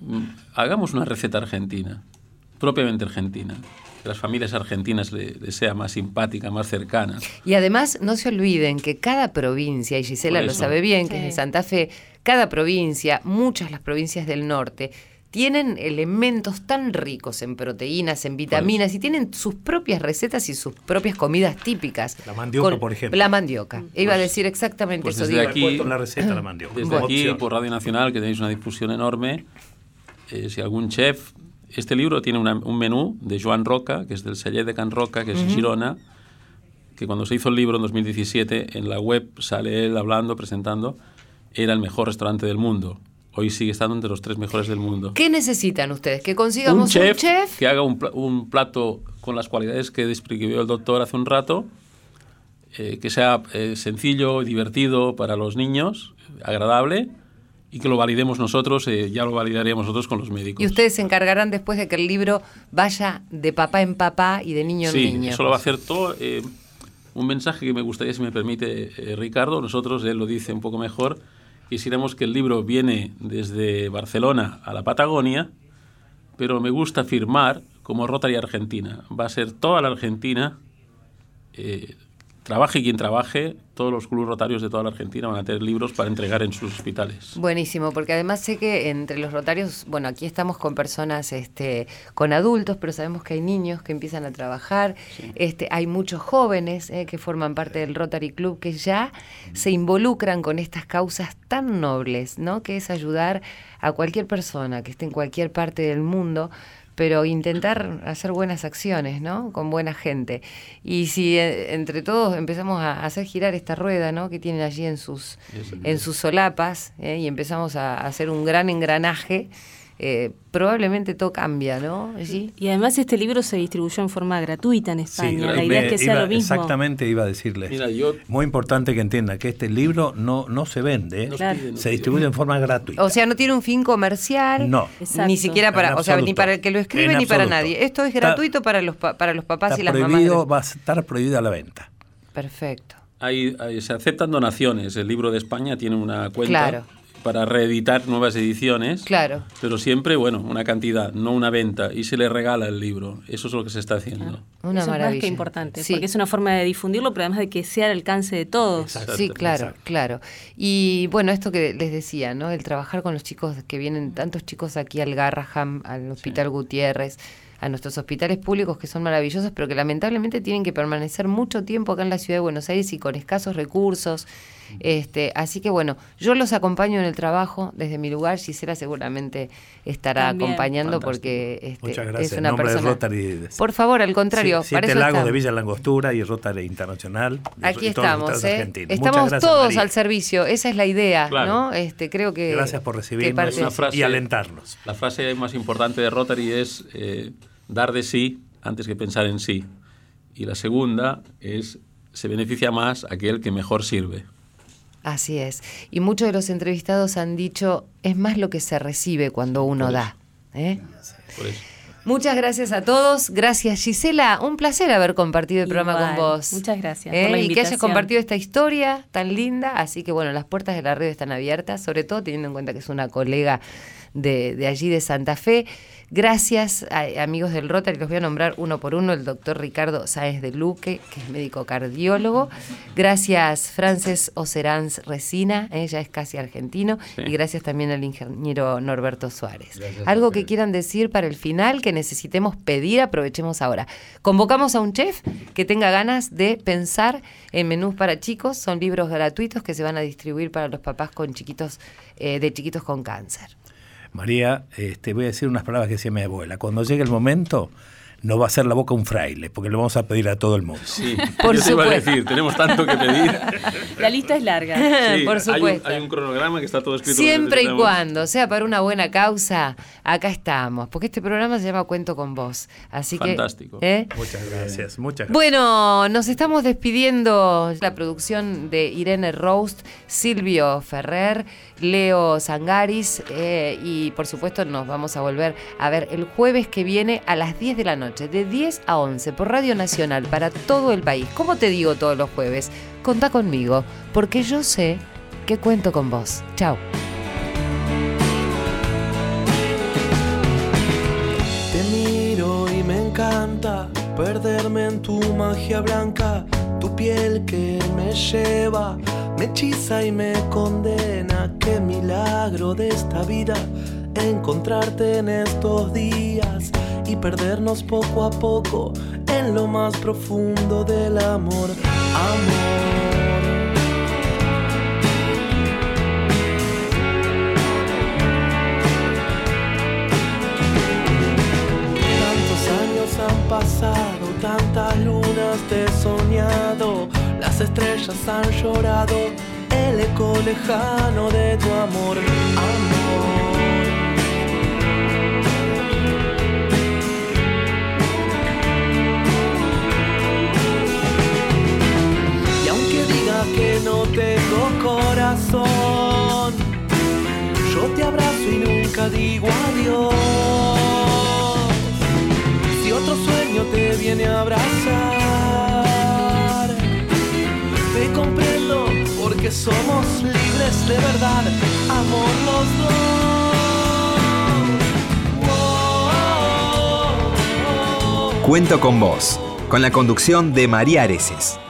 E: Mm, hagamos una receta argentina propiamente argentina. Que las familias argentinas le, sea más simpática, más cercana.
A: Y además, no se olviden que cada provincia, y Gisela lo sabe bien, que es de Santa Fe, cada provincia, muchas las provincias del norte, tienen elementos tan ricos en proteínas, en vitaminas, y tienen sus propias recetas y sus propias comidas típicas.
C: La mandioca, por ejemplo.
A: La mandioca. Iba a decir exactamente
E: pues
A: eso.
E: Desde aquí, la receta, la mandioca. Desde aquí, por Radio Nacional, que tenéis una difusión enorme, eh, si algún chef este libro tiene un menú de Joan Roca, que es del Celler de Can Roca, que es Girona, que cuando se hizo el libro en 2017, en la web sale él hablando, presentando, era el mejor restaurante del mundo. Hoy sigue estando entre los tres mejores del mundo.
A: ¿Qué necesitan ustedes? ¿Que consigamos un chef?
E: que haga un, plato con las cualidades que describió el doctor hace un rato, eh, que sea eh, sencillo, divertido para los niños, agradable y que lo validemos nosotros, eh, ya lo validaríamos nosotros con los médicos.
A: Y ustedes se encargarán después de que el libro vaya de papá en papá y de niño en niño.
E: Sí, eso lo va a hacer todo. Eh, un mensaje que me gustaría, si me permite, eh, Ricardo, nosotros, él lo dice un poco mejor, quisiéramos que el libro viene desde Barcelona a la Patagonia, pero me gusta afirmar como Rotary Argentina. Va a ser toda la Argentina trabaje quien trabaje, todos los clubes rotarios de toda la Argentina van a tener libros para entregar en sus hospitales.
A: Buenísimo, porque además sé que entre los rotarios, bueno, aquí estamos con personas, este, con adultos, pero sabemos que hay niños que empiezan a trabajar, este, hay muchos jóvenes eh, que forman parte del Rotary Club que ya se involucran con estas causas tan nobles, ¿no? Que es ayudar a cualquier persona que esté en cualquier parte del mundo pero intentar hacer buenas acciones, ¿no? Con buena gente. Y si eh, entre todos empezamos a hacer girar esta rueda, ¿no? Que tienen allí en sus, en sus solapas, ¿eh? y empezamos a hacer un gran engranaje, eh, probablemente todo cambia, ¿no?
B: Y además este libro se distribuyó en forma gratuita en España. la idea es que sea lo mismo.
C: Exactamente, iba a decirles. Muy importante que entienda que este libro no, no se vende, se distribuye en forma gratuita.
A: O sea, no tiene un fin comercial.
C: No.
A: Ni siquiera para, o sea, ni para el que lo escribe ni para nadie. Esto es gratuito para los para los papás y las
C: mamás. Va a estar prohibida la venta.
A: Perfecto.
E: Hay, se aceptan donaciones. El libro de España tiene una cuenta.
A: Claro
E: para reeditar nuevas ediciones.
A: Claro.
E: Pero siempre, bueno, una cantidad, no una venta, y se le regala el libro. Eso es lo que se está haciendo.
B: una Eso maravilla. Es más que importante, porque es una forma de difundirlo, pero además de que sea al alcance de todos.
A: sí, claro, claro. Y bueno, esto que les decía, ¿no? El trabajar con los chicos que vienen, tantos chicos aquí al Garraham, al Hospital Gutiérrez a nuestros hospitales públicos que son maravillosos, pero que lamentablemente tienen que permanecer mucho tiempo acá en la ciudad de Buenos Aires y con escasos recursos. Este, así que bueno, yo los acompaño en el trabajo desde mi lugar. Gisela seguramente estará acompañando porque este, es una persona. Por favor, al contrario.
C: Sí, Siete Lagos de Villa Langostura y Rotary Internacional.
A: Aquí estamos, ¿eh? estamos todos al servicio. Esa es la idea, ¿no? Este, creo que.
C: Gracias por recibirnos y alentarnos.
E: La frase más importante de Rotary es eh, dar de sí antes que pensar en sí. Y la segunda es se beneficia más aquel que mejor sirve.
A: Así es. Y muchos de los entrevistados han dicho, es más lo que se recibe cuando uno da. ¿eh? Muchas gracias a todos. Gracias Gisela. Un placer haber compartido el programa con vos.
B: Muchas gracias.
A: ¿Eh? y que hayas compartido esta historia tan linda. Así que bueno, las puertas de la red están abiertas, sobre todo teniendo en cuenta que es una colega de, de allí de Santa Fe. Gracias, amigos del Rotary, los voy a nombrar uno por uno, el doctor Ricardo Sáez de Luque, que es médico cardiólogo. Gracias, Frances Oceranz Resina, ella es casi argentino. Y gracias también al ingeniero Norberto Suárez. Algo que quieran decir para el final, que necesitemos pedir, aprovechemos ahora. Convocamos a un chef que tenga ganas de pensar en menús para chicos. Son libros gratuitos que se van a distribuir para los papás con chiquitos, eh, de chiquitos con cáncer.
C: María, este, voy a decir unas palabras que decía mi abuela. Cuando llegue el momento, no va a ser la boca un fraile, porque lo vamos a pedir a todo el mundo.
E: Sí, por yo te iba a decir, tenemos tanto que pedir.
B: La lista es larga.
A: por supuesto.
E: Hay un, cronograma que está todo escrito.
A: Siempre y cuando sea para una buena causa, acá estamos, porque este programa se llama Cuento con Vos. Así
E: Fantástico.
A: ¿eh?
C: Muchas gracias, muchas gracias.
A: Bueno, nos estamos despidiendo. La producción de Irene Roast, Silvio Ferrer, Leo Sangaris eh, y por supuesto nos vamos a volver a ver el jueves que viene a las 10 de la noche, de 10 a 11 por Radio Nacional para todo el país. ¿Cómo te digo todos los jueves? Contá conmigo, porque yo sé que cuento con vos. Chao.
I: Te miro y me encanta perderme en tu magia blanca, tu piel que me lleva me hechiza y me condena. Qué milagro de esta vida encontrarte en estos días y perdernos poco a poco en lo más profundo del amor. Amor. Tantos años han pasado, tantas lunas te he soñado las estrellas han llorado el eco lejano de tu amor, amor. Que no tengo corazón, yo te abrazo y nunca digo adiós. Si otro sueño te viene a abrazar, comprendo porque somos libres de verdad, amor los
G: dos. Cuento con vos, con la conducción de María Areces.